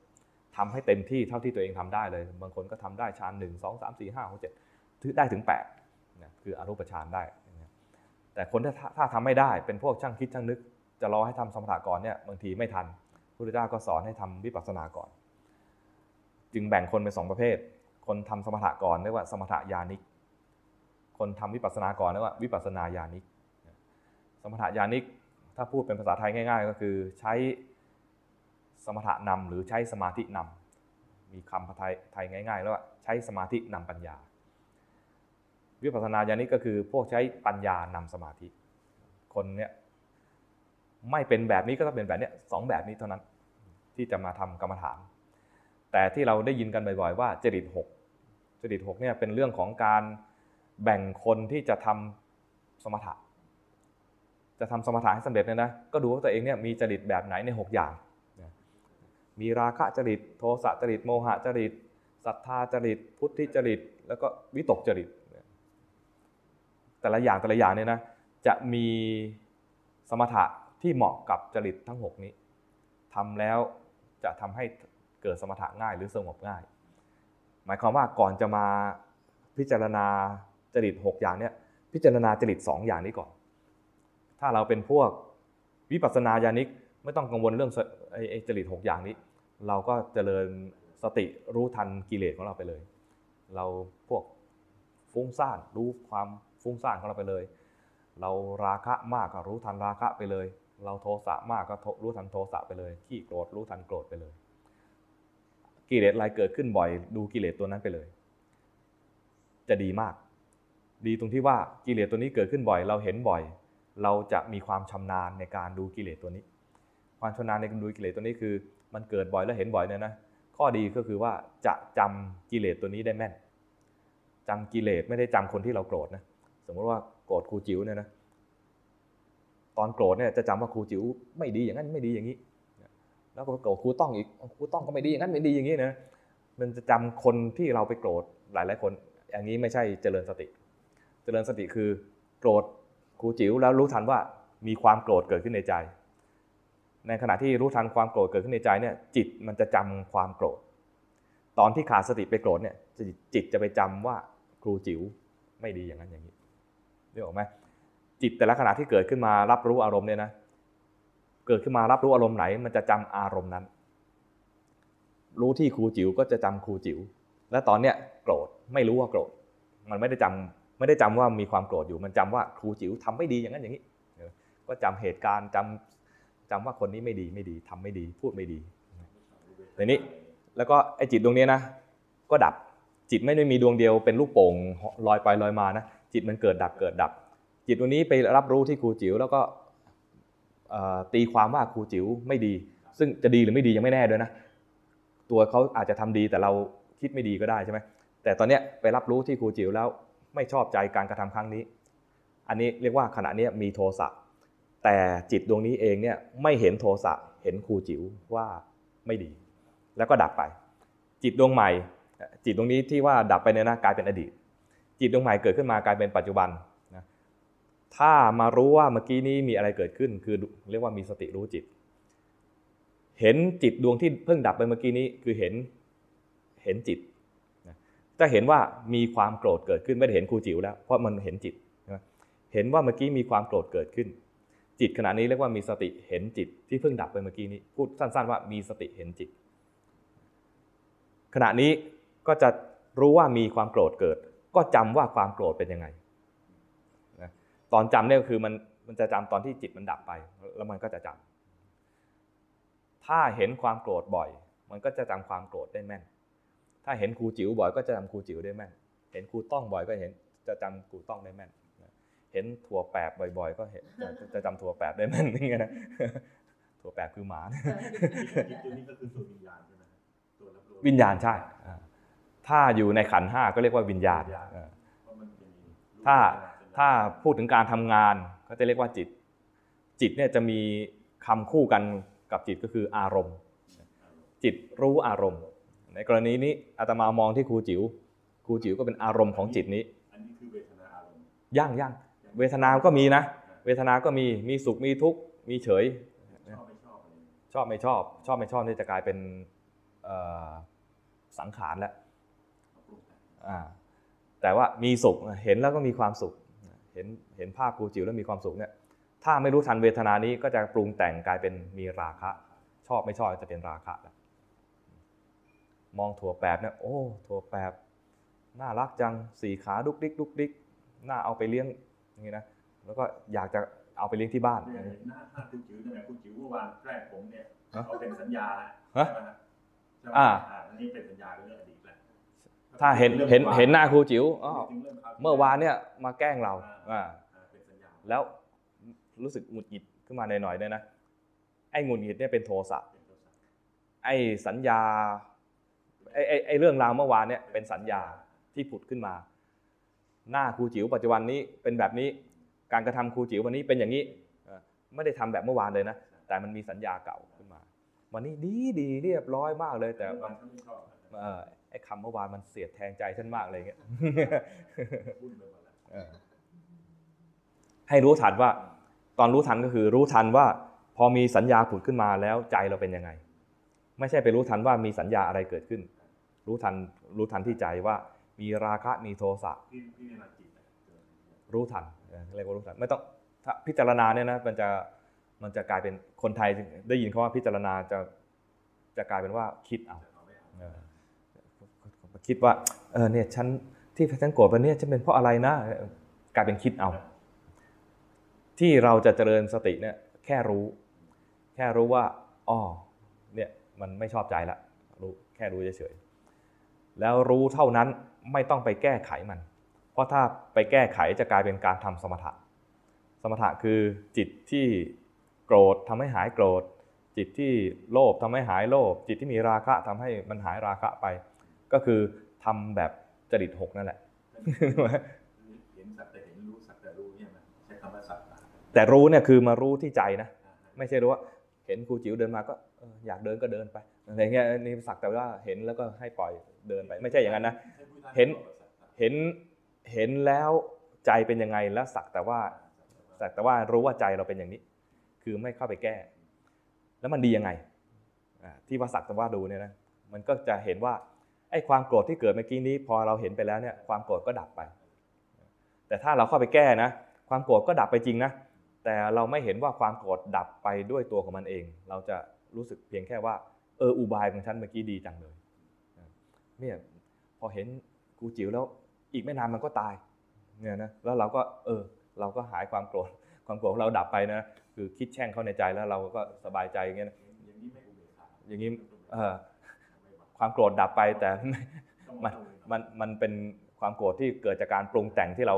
ทำให้เต็มที่เท่าที่ตัวเองทำได้เลย บางคนก็ทำได้ฌานหนึ่งสองสามสี่ห้าหกเจ็ดได้ถึงแปดนะคืออรูปฌานได้ แต่คนถ้าถ้าทำไม่ได้เป็นพวกช่างคิดช่างนึก จะรอให้ทำสมถะก่อนเนี่ยบางทีไม่ทันพระพุทธเจ้าก็สอนให้ทำวิปัสสนาก่อน จึงแบ่งคนเป็นสองประเภท คนทำสมถะก่อนเรียกว่าสมถะญาณิก คนทำวิปัสสนาก่อนเรียกว่าวิปัสสนาญาณิก สมถะญาณิก ถ้าพูดเป็นภาษาไทยง่าย ๆ ก็คือใช้สมถะนำหรือใช้สมาธินำมีคำไทยไทยง่าย ๆ แล้วว่าใช้สมาธินำปัญญา วิปัสสนาญาณิกก็คือพวกใช้ปัญญานำสมาธิ คนเนี้ยไม่เป็นแบบนี้ก็ต้องเป็นแบบเนี้ยสองแบบนี้เท่านั้นที่จะมาทำกรรมฐาน แต่ที่เราได้ยินกันบ่อยๆ ว่าจริตหกจริตหกเนี่ยเป็นเรื่องของการ แบ่งคนที่จะทำสมถะ จะทำสมถะให้สำเร็จเนี่ยนะ ก็ดูว่าตัวเองเนี่ยมีจริตแบบไหนใน 6 อย่าง มีราคะจริต โทสะจริต โมหะจริต ศรัทธาจริต พุทธิจริต แล้วก็วิตกจริต แต่ละอย่างแต่ละอย่างเนี่ยนะ จะมีสมถะที่เหมาะกับจริตทั้ง 6 นี้ทำแล้วจะทำให้เกิดสมถะง่ายหรือสงบง่าย หมายความว่าก่อนจะมาพิจารณา จริต6อย่างเนี่ยพิจารณาจริต2อย่างนี้ก่อน ถ้าเราเป็นพวกวิปัสสนาญาณิกไม่ต้องกังวลเรื่องไอ้จริต6อย่างนี้ เราก็เจริญสติรู้ทันกิเลสของเราไปเลย เราพวกฟุ้งซ่านรู้ความฟุ้งซ่านของเราไปเลย เราราคะมากก็รู้ทันราคะไปเลย เราโทสะมากก็รู้ทันโทสะไปเลยขี้โกรธรู้ทันโกรธไปเลย กิเลสอะไรเกิดขึ้นบ่อย ดูกิเลสตัวนั้นไปเลย จะดีมาก ดีตรงที่ว่ากิเลสตัวนี้เกิดขึ้นบ่อย เราเห็นบ่อย เราจะมีความชำนาญในการดูกิเลสตัวนี้ ความชำนาญในการดูกิเลสตัวนี้คือ มันเกิดบ่อยแล้วเห็นบ่อยเนี่ยนะข้อดีก็คือว่าจะจำกิเลสตัวนี้ได้แม่นจำกิเลสไม่ได้จำคนที่เราโกรธนะสมมติว่าโกรธครูจิ๋วเนี่ยนะตอนโกรธเนี่ยจะจำว่าครูจิ๋วไม่ดีอย่างนั้นไม่ดีอย่างนี้ แล้วก็โกรธครูต้องอีกครูต้องก็ไม่ดีอย่างนั้นไม่ดีอย่างนี้นะมันจะจำคนที่เราไปโกรธหลายๆคนอย่างนี้ไม่ใช่เจริญสติ เจริญสติคือโกรธครูจิ๋วแล้วรู้ทันว่ามีความโกรธเกิดขึ้นในใจ ในขณะที่รู้ทันความโกรธเกิดขึ้นในใจเนี่ยจิตมันจะจำความโกรธ ตอนที่ขาดสติไปโกรธเนี่ยจิตจะไปจำว่าครูจิ๋วไม่ดีอย่างนั้นอย่างนี้นึกออกไหมจิตแต่ละขณะที่เกิดขึ้นมารับรู้อารมณ์เนี่ยนะเกิดขึ้นมารับรู้อารมณ์ไหน มันจะจำอารมณ์นั้น รู้ที่ครูจิ๋วก็จะจำครูจิ๋วและตอนเนี้ยโกรธไม่รู้ว่าโกรธ มันไม่ได้จำ ไม่ได้จำว่ามีความโกรธอยู่มันจำว่าครูจิ๋วทำไม่ดีอย่างนั้นอย่างนี้ก็จำเหตุการณ์จำจำว่าคนนี้ไม่ดีไม่ดีทำไม่ดีพูดไม่ดีแต่นี้แล้วก็ไอ้จิตดวงนี้นะ ก็ดับจิตไม่ได้มีดวงเดียวเป็นลูกโป่งลอยไปลอยมานะจิตมันเกิดดับเกิดดับ จิตดวงนี้ไปรับรู้ที่ครูจิ๋วแล้วก็ตีความว่าครูจิ๋วไม่ดี ซึ่งจะดีหรือไม่ดียังไม่แน่ด้วยนะ ตัวเขาอาจจะทำดีแต่เราคิดไม่ดีก็ได้ใช่ไหมแต่ตอนเนี้ยไปรับรู้ที่ครูจิ๋วแล้ว ไม่ชอบใจการกระทำครั้งนี้ อันนี้เรียกว่าขณะนี้มีโทสะแต่จิตดวงนี้เองเนี่ยไม่เห็นโทสะเห็นครูจิ๋วว่าไม่ดี แล้วก็ดับไป จิตดวงใหม่ จิตดวงนี้ที่ว่าดับไปเนี่ยนะกลายเป็นอดีต จิตดวงใหม่เกิดขึ้นมากลายเป็นปัจจุบันนะถ้ามารู้ว่าเมื่อกี้นี้มีอะไรเกิดขึ้น คือเรียกว่ามีสติรู้จิต เห็นจิตดวงที่เพิ่งดับไปเมื่อกี้นี้คือเห็นเห็นจิต จะเห็นว่ามีความโกรธเกิดขึ้นไม่ได้เห็นครูจิ๋วแล้ว เพราะมันเห็นจิตเห็นว่าเมื่อกี้มีความโกรธเกิดขึ้น จิตขณะนี้เรียกว่ามีสติเห็นจิตที่เพิ่งดับไปเมื่อกี้นี้พูดสั้น ๆ ว่ามีสติเห็นจิต ขณะนี้ก็จะรู้ว่ามีความโกรธเกิด ก็จำว่าความโกรธเป็นยังไงตอนจำเนี่ยคือมันมันจะจำตอนที่จิตมันดับไป แล้วมันก็จะจำถ้าเห็นความโกรธบ่อย มันก็จะจำความโกรธได้แม่น ถ้าเห็นครูจิ๋วบ่อยก็จะจำครูจิ๋วได้แม่น เห็นครูต้องบ่อยก็เห็นจะจำครูต้องได้แม่น เห็นถั่วแปบบ่อย ๆ ก็เห็นจะจะจำถั่วแปบได้แม่นนี่ไงนะถั่วแปบคือหมาตัวนี้ก็คือตัววิญญาณใช่ไหมตัวรับรู้วิญญาณใช่ถ้าอยู่ในขันห้าก็เรียกว่าวิญญาณถ้าถ้าพูดถึงการทำงานก็จะเรียกว่าจิต จิตเนี่ยจะมีคำคู่กันกับจิตก็คืออารมณ์ จิตรู้อารมณ์ ในกรณีนี้อาตมามองที่ครูจิ๋วครูจิ๋วก็เป็นอารมณ์ของจิตนี้อันนี้คือเวทนาอารมณ์ย่างย่างเวทนาก็มีนะ เวทนาก็มีมีสุขมีทุกข์มีเฉย ชอบไม่ชอบอะไรชอบไม่ชอบชอบไม่ชอบนี่จะกลายเป็นสังขารแล้วอ่าแต่ว่ามีสุขเห็นแล้วก็มีความสุข เห็นเห็นภาพครูจิ๋วแล้วมีความสุขเนี่ยถ้าไม่รู้ทันเวทนานี้ก็จะปรุงแต่งกลายเป็นมีราคะ ชอบไม่ชอบจะเป็นราคะแล้ว มองถั่วแปบเนี่ยโอ้ถั่วแปบน่ารักจังสี่ขาดุกดิกดุกดิกน่าเอาไปเลี้ยงอย่างนี้นะแล้วก็อยากจะเอาไปเลี้ยงที่บ้านเนี่ยหน้าหน้าคุณจิ๋วเนี่ยคุณจิ๋วเมื่อวานแรกผมเนี่ยฮะเขาเป็นสัญญาฮะใช่ไหมฮะใช่ไหมอ่าอันนี้เป็นสัญญาเรื่องอดีตแหละถ้าเห็นเห็นเห็นหน้าครูจิ๋วอ๋อถึงเรื่องคราวที่เมื่อวานเนี่ยมาแกล้งเราอ่าอ่าเป็นสัญญาแล้วรู้สึกหงุดหงิดขึ้นมาหน่อยๆเนี่ยนะไอ้หงุดหงิดเนี่ยเป็นโทสะเป็นตัวสัญญาไอ้สัญญา ไอ้ไอ้ไอ้เรื่องราวเมื่อวานเนี่ยเป็นสัญญาที่ผุดขึ้นมา หน้าครูจิ๋วปัจจุบันนี้เป็นแบบนี้การกระทำครูจิ๋ววันนี้เป็นอย่างนี้เออไม่ได้ทำแบบเมื่อวานเลยนะ แต่มันมีสัญญาเก่าขึ้นมา วันนี้ดีดีเรียบร้อยมากเลย แต่เมื่อมัวานนเขาไม่ชอบนะเออไอ้คำเมื่อวานมันเสียดแทงใจฉันมากเลยเงี้ยวุ่นไปหมดแล้วเออให้รู้ทันว่า ตอนรู้ทันก็คือรู้ทันว่า พอมีสัญญาผุดขึ้นมาแล้วใจเราเป็นยังไง ไม่ใช่ไปรู้ทันว่ามีสัญญาอะไรเกิดขึ้น รู้ทันรู้ทันที่ใจว่ามีราคะมีโทสะพี่พี่นจิตรู้ทันเออเรียกว่ารู้ทันไม่ต้องถ้าพิจารณาเนี่ยนะมันจะมันจะกลายเป็นคนไทยได้ยินคำว่าพิจารณาจะจะกลายเป็นว่าคิดเอามาคิดว่าเออเนี่ยฉันที่ฉันโกรธไปเนี่ยฉันเป็นเพราะอะไรนะกลายเป็นคิดเอา ที่เราจะเจริญสติเนี่ยแค่รู้ แค่รู้ว่าอ๋อเนี่ยมันไม่ชอบใจละรู้แค่รู้เฉย แล้วรู้เท่านั้นไม่ต้องไปแก้ไขมัน เพราะถ้าไปแก้ไขจะกลายเป็นการทำสมถะ สมถะคือจิตที่โกรธทำให้หายโกรธ จิตที่โลภทำให้หายโลภ จิตที่มีราคะทำให้มันหายราคะไป ก็คือทำแบบจริตหกนั่นแหละเห็นสักแต่เห็นรู้สักแต่รู้เนี่ยมันใช้คำว่าสักแต่แต่รู้เนี่ยคือมารู้ที่ใจนะ ไม่ใช่รู้ว่าเห็นครูจิ๋วเดินมาก็เอออยากเดินก็เดินไป อะไรเงี้ยนี่สักแต่ว่าเห็นแล้วก็ให้ปล่อยเดินไป ไม่ใช่อย่างนั้นนะเห็นเห็นเห็นแล้วใจเป็นยังไงแล้วสักแต่ว่าสักแต่ว่ารู้ว่าใจเราเป็นอย่างนี้ คือไม่เข้าไปแก้ แล้วมันดียังไงที่ว่าสักแต่ว่าดูเนี่ยนะมันก็จะเห็นว่าไอ้ความโกรธที่เกิดเมื่อกี้นี้ พอเราเห็นไปแล้วเนี่ยความโกรธก็ดับไป แต่ถ้าเราเข้าไปแก้นะ ความโกรธก็ดับไปจริงนะแต่เราไม่เห็นว่าความโกรธดับไปด้วยตัวของมันเอง เราจะรู้สึกเพียงแค่ว่า เอออุบายของฉันเมื่อกี้ดีจังเลยเนี่ยพอเห็นกูจิ๋วแล้วอีกไม่นานมันก็ตายเนี่ยนะแล้วเราก็เออเราก็หายความโกรธความโกรธของเราดับไปนะคือคิดแช่งเข้าในใจแล้วเราก็สบายใจอย่างเงี้ยนะอย่างนี้ไม่อุเบกขาอย่างนี้เออความโกรธดับไปแต่มันมันมันเป็นความโกรธที่เกิดจากการปรุงแต่งที่เรา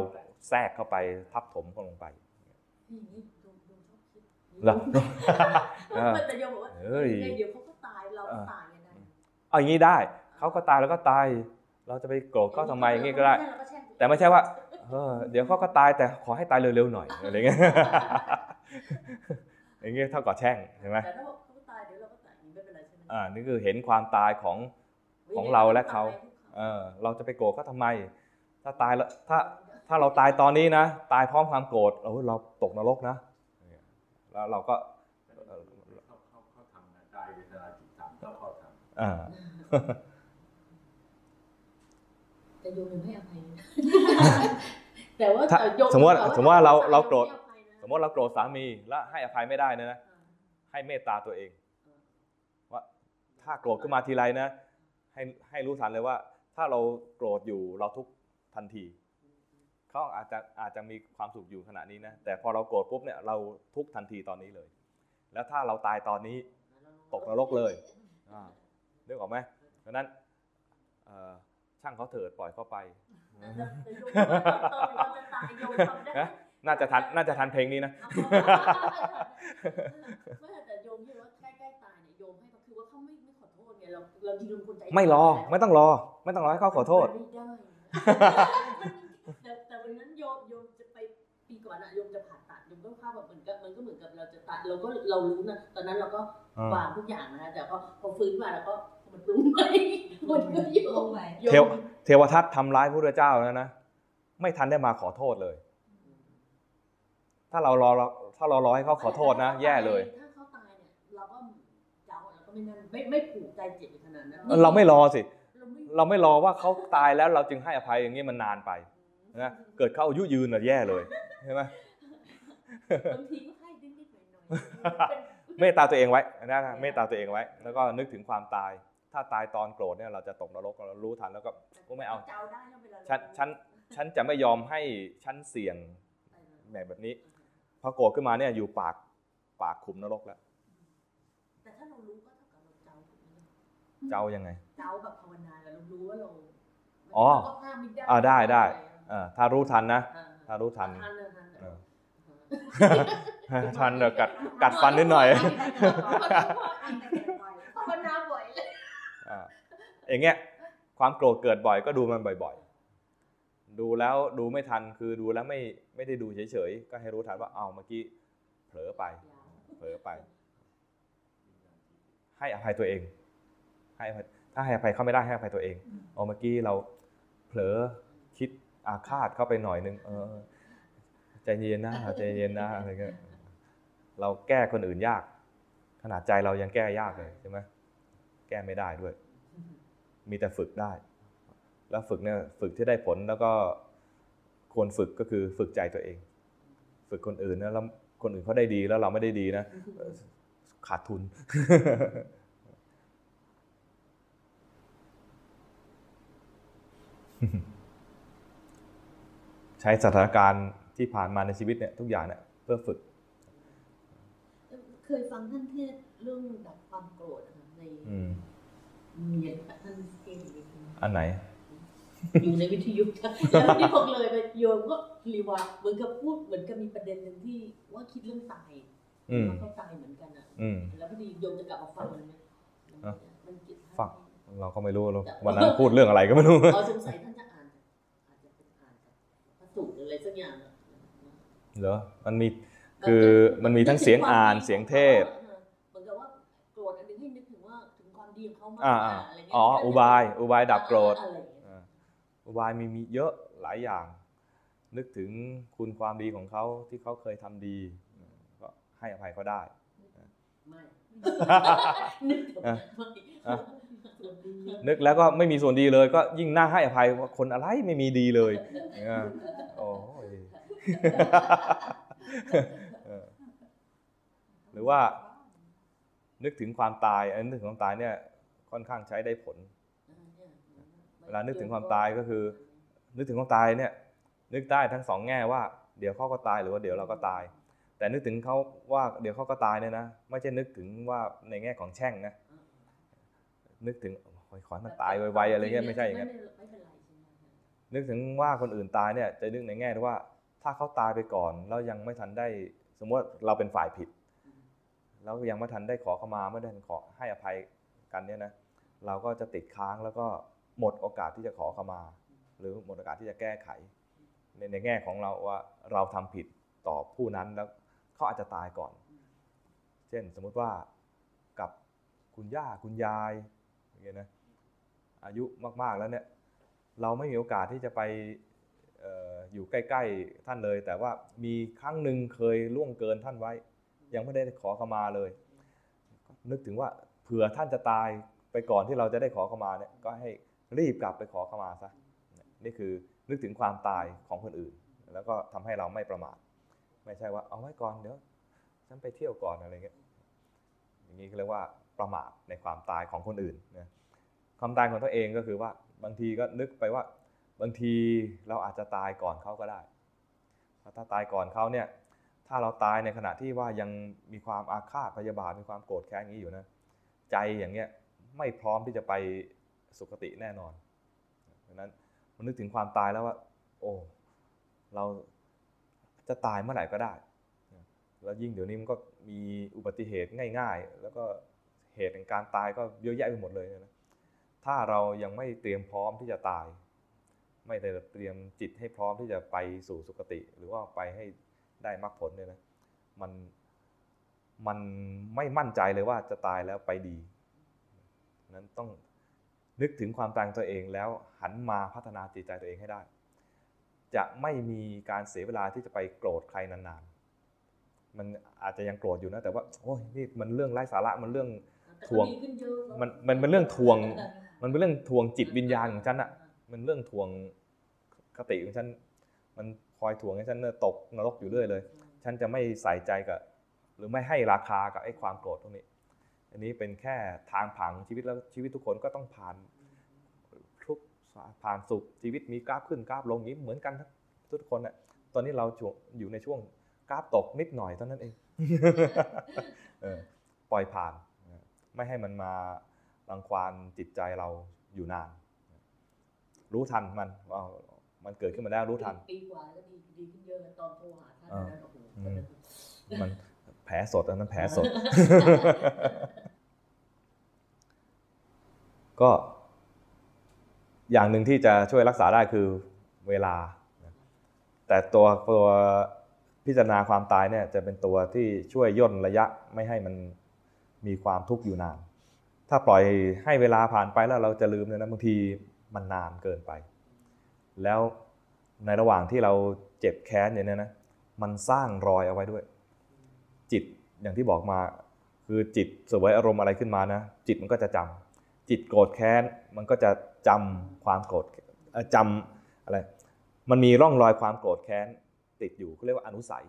แทรกเข้าไปทับถมเข้าลงไปนี่นี่โยมโยมชอบคิดเหรอเออแต่โยมบอกว่าเฮ้ยเดี๋ยวเขาก็ตายเรา ก็ตายกันได้เอาอย่างนี้ได้เขาก็ตายแล้วก็ตาย เราจะไปโกรธเขาทำไมอย่างนี้ก็ได้เราช่งแต่ไม่ใช่ว่าเออเดี๋ยวเขาก็ตายแต่ขอให้ตายเร็วๆหน่อยอะไรเงี้ยอย่างเงี้ยเท่ากับแช่งใช่ไหมแต่ถ้าบอกเขาตายเดี๋ยวเราก็ตายอย่างนี้ไม่เป็นไรใช่ไหมอ่านี่คือเห็นความตายของของเราและเขาเออเราจะไปโกรธเขาทำไม ถ้าตายแล้วถ้าถ้าเราตายตอนนี้นะ ตายพร้อมความโกรธเออเราตกนรกนะแล้วเราก็ อ่าแต่โยมยังให้อภัยนะแต่ว่าถ้าแต่โยสมมติว่าแต่สมมติว่าเราตยเราโกรธไม่ให้อภัยนะสมมติเราโกรธสามีแล้วให้อภัยไม่ได้นะนะให้เมตตาตัวเอง ว่าถ้าโกรธขึ้นมาทีไรนะ ให้ให้รู้ทันเลยว่า ถ้าเราโกรธอยู่เราทุกข์ทันทีเขาอาจจะอาจจะมีความสุขอยู่ขณะนี้นะแต่พอเราโกรธปุ๊บเนี่ยเราทุกข์ทันทีตอนนี้เลย แล้วถ้าเราตายตอนนี้ตกนรกเลยอ่า นึกออกไหมเพราะฉะนั้นเอ่อช่างเขาเถิดปล่อยเขาไปแต่แต่โยมว่าตอนเราจะตายโยมทำได้นะน่าจะทันน่าจะทันเพลงนี้นะไม่แต่โยมที่ว่าใกล้ๆตายเนี่ยโยมให้ก็คือว่าเขาไม่ไม่ขอโทษไงเราเราจริงๆคนใจไม่รอไม่ต้องรอ ไม่ต้องรอให้เขาขอโทษไม่ได้แต่แต่วันนั้นโยมโยมจะไปปีก่อนอะโยมจะผ่าตัดโยมก็เข้าแบบเหมือนกับมันก็เหมือนกับเราจะตัดเราก็เรารู้นะตอนนั้นเราก็อ่าวางทุกอย่างนะแต่พอพอฟื้นมาแล้วก็ รุงใหม่มันก็โยมงไปโยเทวมเทวทัตทำร้ายพระพุทธเจ้านะนะไม่ทันได้มาขอโทษเลย ถ้าเรารอถ้าเรารอให้เขาขอโทษนะ แย่เลย ถ้าเขาตายเนี่ยเราก็เจ้าเราก็ไม่นั่นไม่ไม่ผูกใจเจ็บขนาดนั้นเราไม่รอสิ เราไม่รอว่าเขาตายแล้วเราจึงให้อภัยอย่างนี้มันนานไปนะเกิดเขาอายุยืนน่ะแย่เลยใช่ไหมบางทีก็ให้นิดๆหน่อยๆเป็นเมตตาตัวเองไว้นะเมตตาตัวเองไว้ แล้วก็นึกถึงความตาย ถ้าตายตอนโกรธเนี่ยเราจะตกนรกเรารู้ทันแล้วก็ก็ไม่เอาจะเอาได้แล้วเวลาฉันฉันฉันจะไม่ยอมให้ฉันเสี่ยงแบบแบบนี้พอโกรธขึ้นมาเนี่ยอยู่ปากปากขุมนรกแล้วแต่ถ้าเรารู้ก็เท่ากับเราเจ้าถูกไหมเจ้ายังไง เจ้าแบบภาวนาแล้วเรารู้ว่าเราอ๋อเราก็ห้ามไม่ได้อ่าได้ได้เออถ้ารู้ทันนะอ่ถ้ารู้ทันทันเลยทันเออทันเดี๋ยวกัดกัดฟันนิดหน่อยภาวนาบ่อยเลย อย่างเงี้ยความโกรธเกิดบ่อยก็ดูมันบ่อยๆ ดูแล้วดูไม่ทันคือดูแล้วไม่ไม่ได้ดูเฉยๆ ก็ให้รู้ทันว่าเอ้าเมื่อกี้เผลอไปเผลอไป ให้อภัยตัวเอง ให้อภัยถ้าให้อภัยเขาไม่ได้ให้อภัยตัวเองเอาเมื่อกี้เราเผลอคิดอาฆาตเข้าไปหน่อยนึงเออใจเย็นนะใจเย็นนะอะไรเงี้ยเราแก้คนอื่นยาก ขนาดใจเรายังแก้ยากเลยใช่ไหม แก้ไม่ได้ด้วย มีแต่ฝึกได้ แล้วฝึกเนี่ยฝึกที่ได้ผลแล้วก็ควรฝึกก็คือฝึกใจตัวเอง ฝึกคนอื่นนะแล้วคนอื่นเขาได้ดีแล้วเราไม่ได้ดีนะ ขาดทุน ใช้สถานการณ์ที่ผ่านมาในชีวิตเนี่ยทุกอย่างเนี่ยเพื่อฝึก เคยฟังท่านเทศเรื่องดับความโกรธ อืมเรียนท่านเทศน์อยู่ในอันไหน อยู่ในวิทยุแล้วที่พอเลยไปโยมก็รีวายเหมือนกับพูดเหมือนกับมีประเด็นหนึ่งที่ว่าคิดเรื่องตายอืมว่าเขาตายเหมือนกันอะอืมแล้วพอดีโยมจะกลับมาฟังมันเนี่ยอะมันเกี่ยวฟังเราก็ไม่รู้เราวันนั้นพูดเรื่องอะไรก็ไม่รู้อ๋อสงสัยท่านจะอ่านอาจจะเป็นอ่านจากพระสูตรหรืออะไรสักอย่างอะเหรอมันมีคือมันมีทั้งเสียงอ่านเสียงเทศ ความดีของเขามากอ่าอะอ่าไรเงี้ยอ๋ออุบายอุบายดับโกรธ อะไรอย่างเงี้ยอ่าอุบายมีมีเยอะหลายอย่าง นึกถึงคุณความดีของเขาที่เขาเคยทำดี ก็ให้อภัยเขาได้ ไม่ นึกถึงอะ ไม่อะนึกแล้วก็ไม่มีส่วนดีเลย ก็ยิ่งน่าให้อภัยว่าคนอะไรไม่มีดีเลยเนี่ยโอ้ย เออหรือว่า นึกถึงความตายอันนึกถึงความตายเนี่ย ค่อนข้างใช้ได้ผล เวลานึกถึงความตายก็คือ นึกถึงความตายเนี่ย นึกได้ทั้งสองแง่ว่าเดี๋ยวเขาก็ตายหรือว่าเดี๋ยวเราก็ตาย แต่นึกถึงเขาว่าเดี๋ยวเขาก็ตายเนี่ยนะไม่ใช่นึกถึงว่าในแง่ของแช่งนะนึกถึงโอ้ยขอให้มันตายไวๆอะไรเงี้ยไม่ใช่อย่างนั้นไม่เป็นไรใช่ไหมนึกถึงว่าคนอื่นตายเนี่ยจะนึกในแง่ที่ว่าถ้าเขาตายไปก่อนแล้วยังไม่ทันได้ สมมติว่าเราเป็นฝ่ายผิด แล้วยังไม่ทันได้ขอเข้ามาไม่ได้ขอให้อภัย กันเนี่ยนะเราก็จะติดค้างแล้วก็หมดโอกาสที่จะขอขมา หรือหมดโอกาสที่จะแก้ไข ในในแง่ของเราว่าเราทำผิดต่อผู้นั้นแล้วเขาอาจจะตายก่อน เช่นสมมุติว่ากับคุณย่าคุณยายอย่างเงี้ยนะอายุมากๆแล้วเนี่ยเราไม่มีโอกาสที่จะไปอออยู่ใกล้ ๆท่านเลย แต่ว่ามีครั้งหนึ่งเคยล่วงเกินท่านไว้ ยังไม่ได้ขอขมาเลย นึกถึงว่า เผื่อท่านจะตายไปก่อนที่เราจะได้ขอขมาเนี่ยก็ให้รีบกลับไปขอขมาซะนี่คือนึกถึงความตายของคนอื่น แล้วก็ทำให้เราไม่ประมาทไม่ใช่ว่าเอาไว้ก่อนเดี๋ยวฉันไปเที่ยวก่อนอะไรเงี้ยอย่างนี้เรียกว่าประมาทในความตายของคนอื่นนะความตายของตัวเองก็คือว่าบางทีก็นึกไปว่าบางทีเราอาจจะตายก่อนเขาก็ได้พถ้าตายก่อนเขาเนี่ยถ้าเราตายในขณะที่ว่ายังมีความอาฆาตพยาบาทมีความโกรธแค้นอย่างนี้อยู่นะ ใจอย่างเงี้ยไม่พร้อมที่จะไปสุคติแน่นอนดังนั้นมันนึกถึงความตายแล้วว่า โอ้เราจะตายเมื่อไหร่ก็ได้ แล้วยิ่งเดี๋ยวนี้มันก็มีอุบัติเหตุง่าย ๆ แล้วก็เหตุแห่งการตายก็เยอะแยะไปหมดเลยนะถ้าเรายังไม่เตรียมพร้อมที่จะตาย ไม่ได้เตรียมจิตให้พร้อมที่จะไปสู่สุคติ หรือว่าไปให้ได้มรรคผลเนี่ยนะมัน มันไม่มั่นใจเลยว่าจะตายแล้วไปดีนั้นต้องนึกถึงความตายของตัวเองแล้วหันมาพัฒนาจิตใจตัวเองให้ได้ จะไม่มีการเสียเวลาที่จะไปโกรธใครนานๆ มันอาจจะยังโกรธอยู่นะแต่ว่าโอ้ยนี่มันเรื่องไร้สาระมันเรื่องทวงแต่ก็ดีขึ้นเยอะมันมันเป็นเรื่องทวง มันเป็นเรื่องทวงจิตวิญญาณของฉันอะมันเรื่องทวงคติของฉัน มันคอยถ่วงให้ฉันเนี่ยตกนรกอยู่เรื่อยเลย ฉันจะไม่ใส่ใจกับ หรือไม่ให้ราคากับไอ้ความโกรธตรงนี้ อันนี้เป็นแค่ทางผ่านของชีวิตแล้วชีวิตทุกคนก็ต้องผ่านทุกข์ผ่านสุขชีวิตมีกราฟขึ้นกราฟลงอย่างนี้เหมือนกันทั้งทุกคนน่ะตอนนี้เราช่วงอยู่ในช่วงกราฟตกนิดหน่อยเท่านั้นเองเออปล่อยผ่านนะไม่ให้มันมารังควานจิตใจเราอยู่นาน รู้ทันมันว่ามันเกิดขึ้นมาแล้วรู้ทันปีกว่าก็ดีดีขึ้นเยอะตอนโทรหาท่านอ่านะโอ้โหอืมมัน แผลสดอันนั้นแผลสด ก็ อย่างหนึ่งที่จะช่วยรักษาได้คือเวลา แต่ตัวตัวพิจารณาความตายเนี่ยจะเป็นตัวที่ช่วยย่นระยะไม่ให้มันมีความทุกข์อยู่นาน ถ้าปล่อยให้เวลาผ่านไปแล้วเราจะลืมเนี่ยนะบางทีมันนานเกินไป แล้วในระหว่างที่เราเจ็บแค้นอย่างเนี้ยนะ มันสร้างรอยเอาไว้ด้วย จิตอย่างที่บอกมา คือจิตสวยอารมณ์อะไรขึ้นมานะ จิตมันก็จะจำจิตโกรธแค้นมันก็จะจำความโกรธเอ่อจำอะไรมันมีร่องรอยความโกรธแค้นติดอยู่เขาเรียกว่าอนุสัย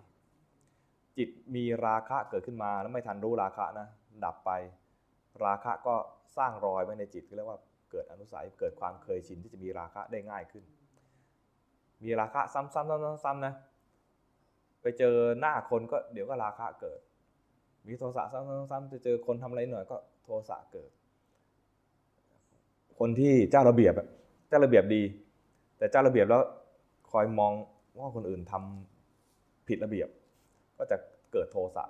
จิตมีราคะเกิดขึ้นมาแล้วไม่ทันรู้ราคะนะดับไป ราคะก็สร้างรอยไว้ในจิตเขาเรียกว่าเกิดอนุสัยเกิดความเคยชินที่จะมีราคะได้ง่ายขึ้น มีราคะซ้ำๆๆๆๆนะ ไปเจอหน้าคนก็เดี๋ยวก็ราคะเกิด มีโทสะซ้ำๆๆจะเจอคนทำอะไรหน่อยก็โทสะเกิด คนที่เจ้าระเบียบเจ้าระเบียบดี แต่เจ้าระเบียบแล้วคอยมองว่าคนอื่นทำผิดระเบียบ ก็จะเกิดโทสะ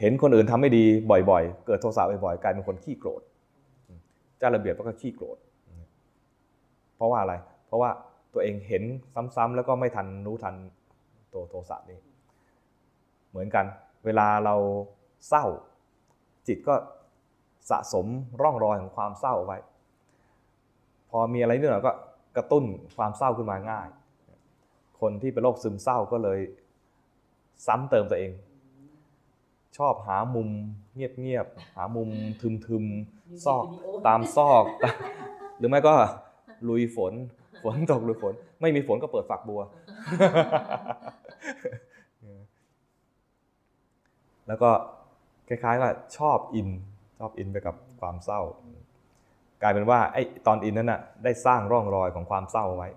เห็นคนอื่นทำไม่ดีบ่อยๆ เกิดโทสะบ่อยๆ กลายเป็นคนขี้โกรธ เจ้าระเบียบก็ขี้โกรธ เพราะว่าอะไร เพราะว่า ตัวเองเห็นซ้ำๆแล้วก็ไม่ทันรู้ทันตัวโทสะนี้ เหมือนกัน เวลาเราเศร้า จิตก็สะสมร่องรอยของความเศร้าเอาไว้ พอมีอะไรนิดหน่อยก็กระตุ้นความเศร้าขึ้นมาง่าย คนที่เป็นโรคซึมเศร้าก็เลยซ้ำเติมตัวเอง ชอบหามุมเงียบๆหามุมทึมๆซอกตามซอก หรือไม่ก็ลุยฝน ฝนตกลุยฝน ไม่มีฝนก็เปิดฝักบัว แล้วก็คล้ายๆว่าชอบอิน ชอบอินไปกับความเศร้า กลายเป็นว่าไอ้ตอนอินนั้นน่ะได้สร้างร่องรอยของความเศร้าไว้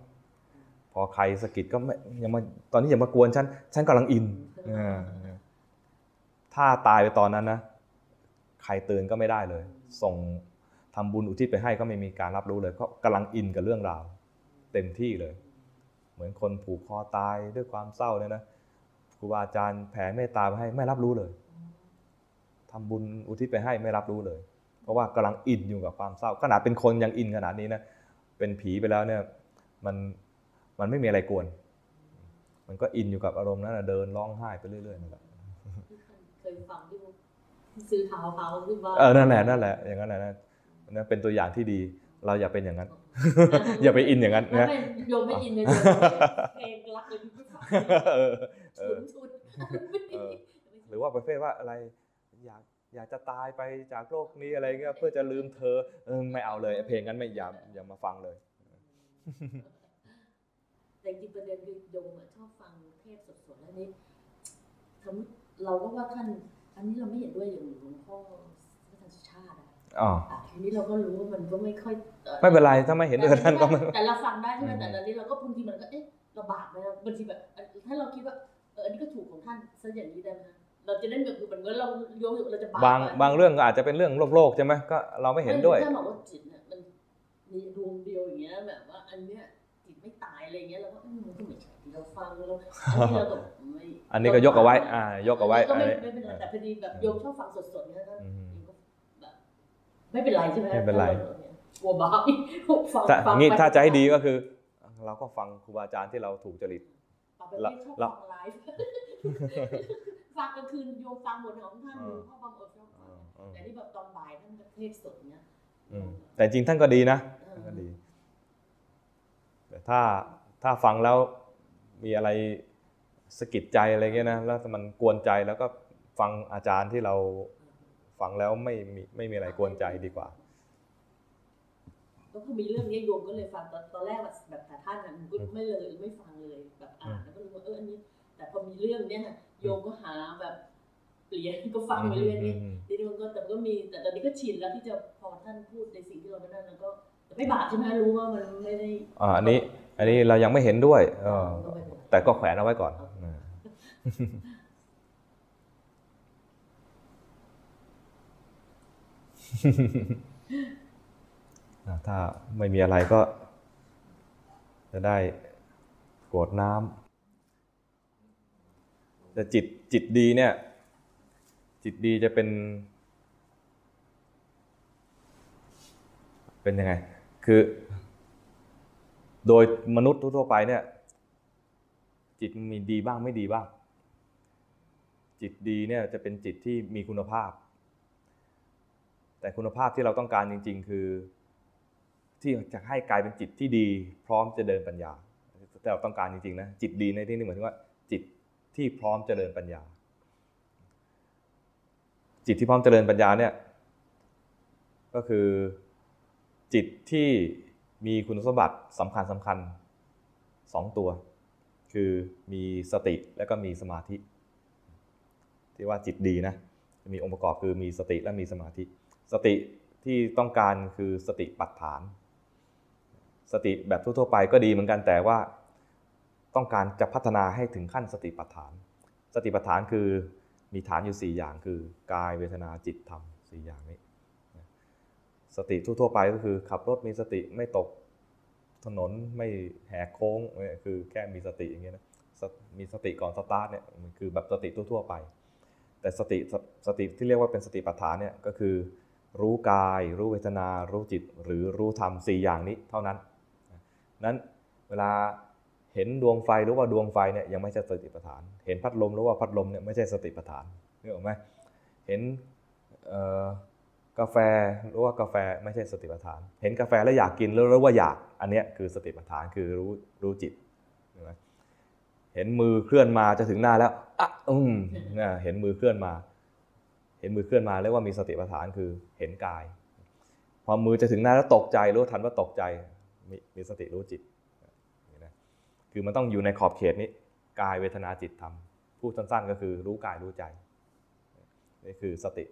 พอใครสะกิดก็ไม่อยังมาตอนนี้อย่ามากวนฉัน ฉันกำลังอิน ถ้าตายไปตอนนั้นนะใครเตือนก็ไม่ได้เลย ส่งทำบุญอุทิศไปให้ก็ไม่มีการรับรู้เลยก็กำลังอินกับเรื่องราว เต็มที่เลย เหมือนคนผูกคอตายด้วยความเศร้าเนี่ยนะครูบาอาจารย์แผ่เมตตาไปให้ไม่รับรู้เลยทำบุญอุทิศไปให้ไม่รับรู้เลย เพราะว่ากำลังอินอยู่กับความเศร้า ขนาดเป็นคนยังอินขนาดนี้นะเป็นผีไปแล้วเนี่ยมันมันไม่มีอะไรกวน มันก็อินอยู่กับอารมณ์นั้นนะเดินร้องไห้ไปเรื่อยๆนั่นแหละเคยฟังที่ว่าซื้อเท้าเท้าขึ้นมาเออนั่นแหละนั่นแหละอย่างนั้นแหละนะนั่นเป็นตัวอย่างที่ดี เราอย่าเป็นอย่างนั้น อย่าไปอินอย่างนั้นไม่นะไม่โยมไม่อินเลยโยมเพลงรักเลยพี่ฟังเออเอชุอนชุนเออหรือว่าประเภทว่าอะไรอยากอยากจะตายไปจากโลกนี้อะไรเงี้ยเพื่อจะลืมเธอเออไม่เอาเลยไอ้เพลงนั้นไม่อย่าอย่ามาฟังเลยแต่จริงประเด็นคือโยมอะชอบฟังเทศสดๆแล้วนี่สมมติเราก็ว่าท่านอันนี้เราไม่เห็นด้วยอย่างหลวงพ่อ อะอ๋ออะทีนี้เราก็รู้ว่ามันก็ไม่ค่อยอ่อไม่เป็นไรถ้าไม่เห็นด้วยกับท่านก็ไม่แต่เราฟังได้ใช่ไหมอืมแต่ตอนนี้เราก็บางทีมันก็เอ๊ะลำบากไหมบางทีแบบถ้าเราคิดว่าเอออันนี้ก็ถูกของท่านซะอย่างนี้ได้ไหมเราจะได้แบบเหมือนเราโยมเราจะบาปบางบางเรื่องก็อาจจะเป็นเรื่องโลกโลกใช่ไหมก็เราไม่เห็นด้วยถ้าบอกว่าจิตเนี่ยมันมีดวงเดียวอย่างเงี้ยแบบว่าอันเนี้ยจิตไม่ตายอะไรเงี้ยเราก็เอ้ยมันก็ไม่ใช่ที่เราฟังเราอันนี้เราก็ไม่อันนี้ก็ยกเอาไว้อ่ายกเอาไว้ก็ไม่อันนี้ไม่เป็นไรแต่พอดีแบบโยมชอบฟังสดๆเนี่ยก็อืมแบบ ไม่เป็นไรใช่ไหมไม่เป็นไรกลัวบาปอีกฟังถ้าฟังงี้ไปถ้าจะให้ดีก็คือ เราก็ฟังครูบาอาจารย์ที่เราถูกจริตปาเป็นที่ชอบเราฟังไลฟ์ฟังกลางคืนโยมฟังหมดของท่านอ่าพ่อบางอดชอบฟังอืมแต่นี่แบบตอนบ่ายท่านเทศสดเนี้ยอืมแต่จริงท่านก็ดีนะเออท่านก็ดี แต่ถ้าถ้าฟังแล้วมีอะไรสะกิดใจอะไรเงี้ยนะแล้วมันกวนใจแล้วก็ฟังอาจารย์ที่เรา ฟังแล้วไม่มีไม่มีอะไรกวนใจดีกว่า ก็ก็คือมีเรื่องนี้โยมก็เลยฟังตอนตอนแรกแบบแบบแต่ท่านอะมันก็ไม่เลยไม่ฟังเลยแบบอ่านแล้วก็รู้ว่าเอออันนี้ แต่พอมีเรื่องเนี้ยค่ะโยมก็หาแบบเปลี่ยนก็ฟังไปเรื่อยนี่ทีนี้มันก็แต่มันก็มีแต่ตอนนี้ก็ชินแล้วที่จะพอท่านพูดในสิ่งที่เราไม่ได้แล้วก็แต่ไม่บาปใช่ไหมรู้ว่ามันไม่ได้อ่าอันนี้ อันนี้เรายังไม่เห็นด้วย เออก็ไม่เป็นไรแต่ก็แขวนเอาไว้ก่อนอ่า อ่า ถ้าไม่มีอะไรก็ จะได้กรวดน้ำแต่จิตจิตดีเนี่ย จิตดีจะเป็น เป็นยังไง คือ โดยมนุษย์ทั่วไปเนี่ย จิตมีดีบ้างไม่ดีบ้าง จิตดีเนี่ยจะเป็นจิตที่มีคุณภาพ แต่คุณภาพที่เราต้องการจริง ๆ คือ ที่จะให้กลายเป็นจิตที่ดี พร้อมจะเดินปัญญาแต่เราต้องการจริงๆนะจิตดีในที่นี้หมายถึงว่า จิตที่พร้อมเจริญปัญญา จิตที่พร้อมเจริญปัญญาเนี่ยก็คือจิตที่มีคุณสมบัติสำคัญสำคัญสองตัว คือมีสติและก็มีสมาธิ ที่ว่าจิตดีนะ มีองค์ประกอบคือมีสติและมีสมาธิ สติที่ต้องการคือสติปัฏฐาน สติแบบทั่วๆไปก็ดีเหมือนกันแต่ว่าต้องการจะพัฒนาให้ถึงขั้นสติปัฏฐาน สติปัฏฐานคือมีฐานอยู่ 4 อย่างคือกายเวทนาจิตธรรมสี่อย่างนี้ สติทั่วๆไปก็คือขับรถมีสติไม่ตกถนนไม่แหกโค้งคือแค่มีสติอย่างเงี้ยนะมีสติก่อนสตาร์ทเนี่ยมันคือแบบสติทั่วๆไป แต่สติสติที่เรียกว่าเป็นสติปัฏฐานเนี่ยก็คือ รู้กาย รู้เวทนา รู้จิต หรือรู้ธรรมสี่อย่างนี้เท่านั้น นั้นเวลาเห็นดวงไฟรู้ว่าดวงไฟเนี่ยยังไม่ใช่สติปัฏฐาน เห็นพัดลมรู้ว่าพัดลมเนี่ยไม่ใช่สติปัฏฐานนึกออกไหมเห็นกาแฟรู้ว่ากาแฟไม่ใช่สติปัฏฐาน เห็นกาแฟแล้วอยากกินแล้วรู้ว่าอยากอันเนี้ยคือสติปัฏฐานคือรู้รู้จิตเห็นมือเคลื่อนมาจะถึงหน้าแล้วอะอืมเห็นมือเคลื่อนมา เห็นมือเคลื่อนมาเรียกว่ามีสติปัฏฐานคือเห็นกาย พอมือจะถึงหน้าแล้วตกใจรู้ทันว่าตกใจมีมีสติรู้จิตนะคือมันต้องอยู่ในขอบเขตนี้กายเวทนาจิตธรรมพูดสั้นๆ ก็คือรู้กายรู้ใจนี่คือสติ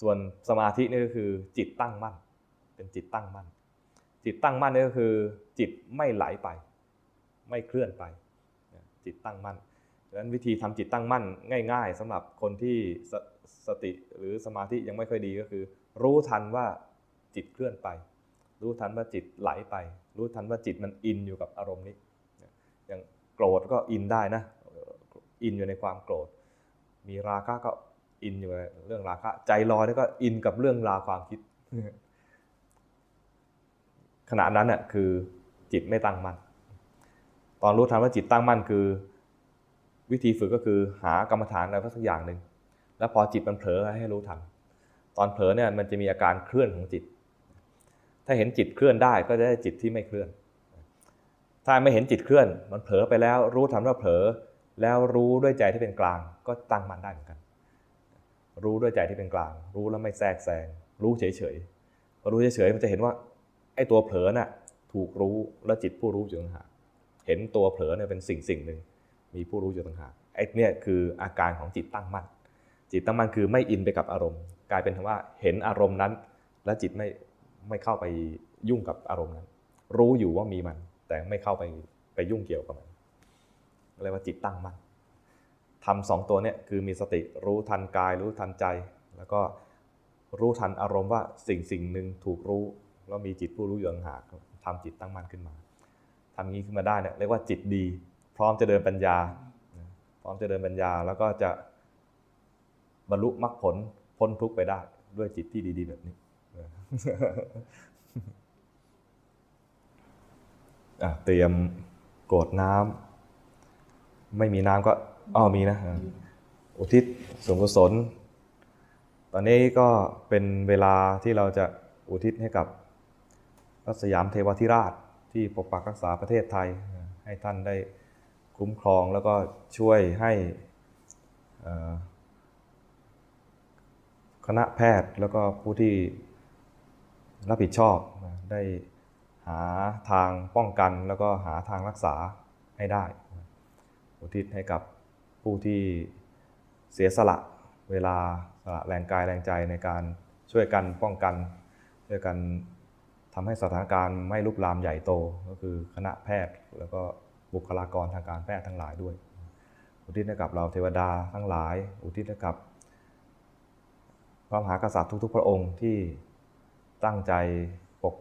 ส่วนสมาธินี่ก็คือจิตตั้งมั่น เป็นจิตตั้งมั่น จิตตั้งมั่นนี่ก็คือจิตไม่ไหลไป ไม่เคลื่อนไป จิตตั้งมั่นดังนั้นวิธีทำจิตตั้งมั่นง่าย ๆสำหรับคนที่ สติหรือสมาธิยังไม่ค่อยดีก็คือ รู้ทันว่าจิตเคลื่อนไป รู้ทันว่าจิตไหลไป รู้ทันว่าจิตมันอินอยู่กับอารมณ์นี้อย่างโกรธก็อินได้นะอินอยู่ในความโกรธ มีราคะก็อินอยู่ในเรื่องราคะใจลอยแล้วก็อินกับเรื่องราความคิด ขณะนั้นน่ะคือจิตไม่ตั้งมั่นตอนรู้ทันว่าจิตตั้งมั่นคือ วิธีฝึกก็คือหากรรมฐานอะไรสักอย่างหนึ่ง แล้วพอจิตมันเผลอให้รู้ทัน ตอนเผลอเนี่ยมันจะมีอาการเคลื่อนของจิต ถ้าเห็นจิตเคลื่อนได้ก็จะได้จิตที่ไม่เคลื่อน ถ้าไม่เห็นจิตเคลื่อน มันเผลอไปแล้วรู้ทันว่าเผลอ แล้วรู้ด้วยใจที่เป็นกลาง ก็ตั้งมันได้เหมือนกัน รู้ด้วยใจที่เป็นกลาง รู้แล้วไม่แทรกแซง รู้เฉยๆพอรู้เฉยๆมันจะเห็นว่าไอ้ตัวเผลอน่ะถูกรู้แล้วจิตผู้รู้อยู่ต่างหากเห็นตัวเผลอเนี่ยเป็นสิ่งสิ่งหนึ่งมีผู้รู้อยู่ต่างหากไอ้เนี่ยคืออาการของจิตตั้งมั่น จิตตั้งมั่นคือไม่อินไปกับอารมณ์ กลายเป็นว่าเห็นอารมณ์นั้น และจิตไม่ไม่เข้าไปยุ่งกับอารมณ์นั้น รู้อยู่ว่ามีมัน แต่ไม่เข้าไปไปยุ่งเกี่ยวกับมันเรียกว่าจิตตั้งมั่นทำสองตัวเนี่ยคือมีสติรู้ทันกาย รู้ทันใจ แล้วก็รู้ทันอารมณ์ว่าสิ่งสิ่งหนึ่งถูกรู้แล้วมีจิตผู้รู้อยู่ต่างหากทำจิตตั้งมั่นขึ้นมาทำงี้ขึ้นมาได้เนี่ยเรียกว่าจิตดี พร้อมจะเดินปัญญา พร้อมจะเดินปัญญาแล้วก็จะ บรรลุมรรคผลพ้นทุกข์ไปได้ ด้วยจิตที่ดี ๆ แบบนี้เตรียมโกรดน้ำไม่มีน้ำก็อ้อมีนะ อุทิศส่วนกุศล ตอนนี้ก็เป็นเวลาที่เราจะอุทิศให้กับพระสยามเทวทิราชที่ปกปักรักษาประเทศไทย ให้ท่านได้คุ้มครองแล้วก็ช่วยให้อ่อ คณะแพทย์แล้วก็ผู้ที่รับผิดชอบได้หาทางป้องกันแล้วก็หาทางรักษาให้ได้ อุทิศให้กับผู้ที่เสียสละเวลาสละแรงกายแรงใจในการช่วยกันป้องกัน ช่วยกันทำให้สถานการณ์ไม่ลุกลามใหญ่โต ก็คือคณะแพทย์แล้วก็บุคลากรทางการแพทย์ทั้งหลายด้วย อุทิศให้กับเราเทวดาทั้งหลาย อุทิศให้กับ ระมหากษัตริย์ทุก ๆ พระองค์ที่ตั้งใจปก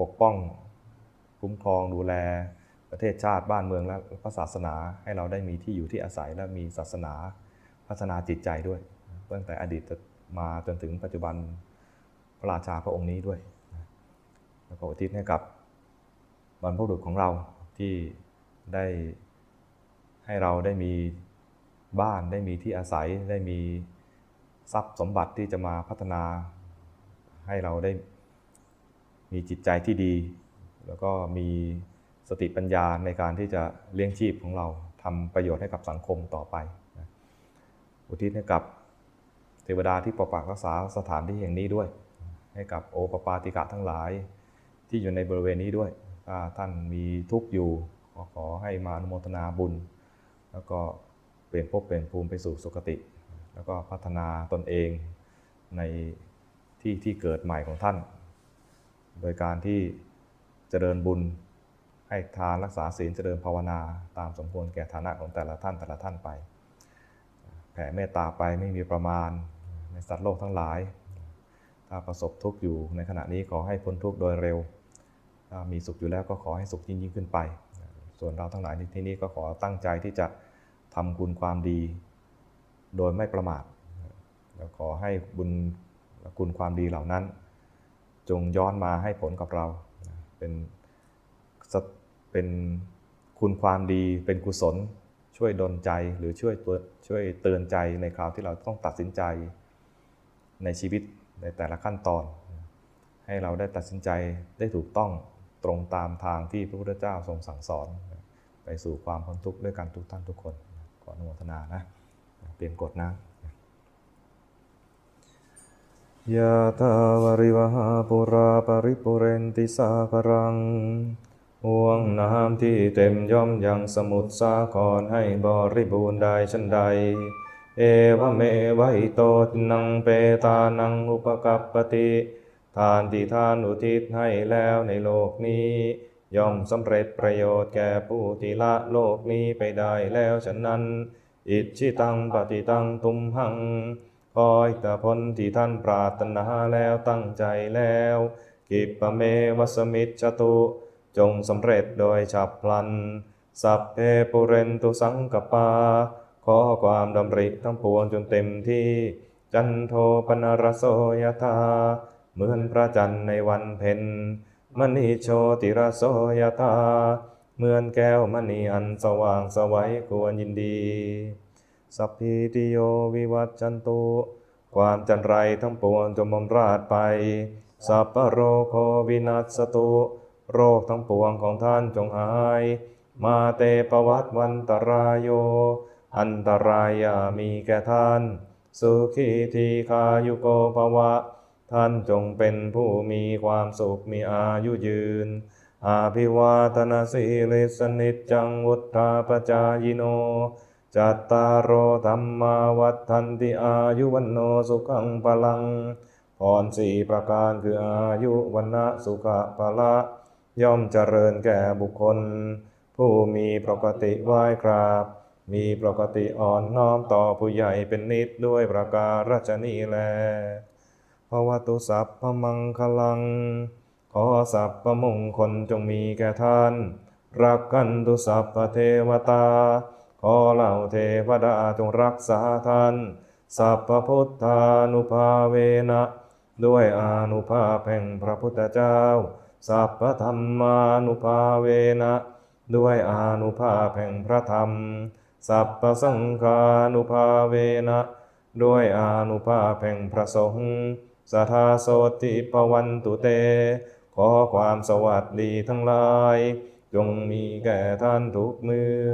ปกป้อง คุ้มครองดูแลประเทศชาติบ้านเมืองและพระศาสนาให้เราได้มีที่อยู่ที่อาศัยและมีศาสนาพัฒนาจิตใจด้วยตั้งแต่อดีตมาจนถึงปัจจุบันพระราชาพระองค์นี้ด้วย แล้วก็อุทิศให้กับบรรพบุรุษของเราที่ได้ให้เราได้มีบ้านได้มีที่อาศัยได้มี ทรัพย์สมบัติที่จะมาพัฒนาให้เราได้มีจิตใจที่ดี แล้วก็มีสติปัญญาในการที่จะเลี้ยงชีพของเราทำประโยชน์ให้กับสังคมต่อไป อุทิศให้กับเทวดาที่ปกปักรักษาสถานที่แห่งนี้ด้วย ให้กับโอปปาติกะทั้งหลายที่อยู่ในบริเวณนี้ด้วยถ้าท่านมีทุกข์อยู่ขอขอให้มาอนุโมทนาบุญ แล้วก็เปลี่ยนภพเปลี่ยนภูมิไปสู่สุคติ แล้วก็พัฒนาตนเองในที่ที่เกิดใหม่ของท่าน โดยการที่เจริญบุญให้ทานรักษาศีลเจริญภาวนาตามสมควรแก่ฐานะของแต่ละท่านแต่ละท่านไป แผ่เมตตาไปไม่มีประมาณในสัตว์โลกทั้งหลาย ถ้าประสบทุกข์อยู่ในขณะนี้ขอให้พ้นทุกข์โดยเร็ว ถ้ามีสุขอยู่แล้วก็ขอให้สุขยิ่งยิ่งขึ้นไป ส่วนเราทั้งหลายที่นี้ก็ขอตั้งใจที่จะทำคุณความดี โดยไม่ประมาทแล้วขอให้บุญคุณความดีเหล่านั้น จงย้อนมาให้ผลกับเรา เป็นเป็นคุณความดีเป็นกุศล ช่วยดลใจหรือช่วยตัวช่วยเตือนใจในคราวที่เราต้องตัดสินใจในชีวิตในแต่ละขั้นตอน ให้เราได้ตัดสินใจได้ถูกต้องตรงตามทางที่พระพุทธเจ้าทรงสั่งสอน ไปสู่ความพ้นทุกข์ด้วยกันทุกท่านทุกคนขออนุโมทนานะ เปลี่ยนกฎนะยะตาวริวหาปุราปริปุเรนติสาครังห่วงน้ำที่เต็มย่อมยังสมุทรสาครให้บริบูรณ์ได้ชันใด เอวเมวะอิโตตินังเปตานังอุปกัปปติทานที่ทานอุทิศให้แล้วในโลกนี้ ย่อมสำเร็จประโยชน์แก่ผู้ที่ละโลกนี้ไปได้แล้วฉะนั้น อิชิตังปฏิตังตุมหัง คอยแต่ผลที่ท่านปรารถนาแล้วตั้งใจแล้ว กิปะเมวัสมิจตุ จงสำเร็จโดยฉับพลัน สัพเพปุเรนตุสังกปา ขอความดำริทั้งปวงจนเต็มที่ จันโทปนรโสยธาเหมือนพระจันทร์ในวันเพ็ญมณีโชติรโสยธา เหมือนแก้วมณีอันสว่างสวัยควรยินดี สัพพิติโยวิวัตจันตุ ความจันไรทั้งปวงจงบำราดไป สัพพโรโควินัสตุ โรคทั้งปวงของท่านจงหาย มาเตปวัตวันตรายโย อันตรายามีแก่ท่าน สุขีทีคายุโกภวะ ท่านจงเป็นผู้มีความสุขมีอายุยืน อาภิวาทนาสีลิสนิจังวุฒาปจายโน จัตตารโอธรรมาวัฏทันติอายุวันโนสุขังพลังพรสี่ประการคืออายุวันนะสุขะพละ ย่อมเจริญแก่บุคคล ผู้มีปกติไหว้กราบ มีปกติอ่อนน้อมต่อผู้ใหญ่เป็นนิดด้วยประการฉนีแลภวตุสัพพมังคลัง ขอสัพพมงคลจงมีแก่ท่าน รักกันตุสัพพเทวตา ขอเหล่าเทวดาจงรักษาท่าน สัพพพุทธานุภาเวนะ ด้วยอานุภาพแห่งพระพุทธเจ้า สัพพธรรมานุภาเวนะ ด้วยอานุภาพแห่งพระธรรม สัพพสังฆานุภาเวนะ ด้วยอานุภาพแห่งพระสงฆ์สัทธาโสติปวันตุเต ขอความสวัสดีทั้งหลาย จงมีแก่ท่านทุกเมื่อ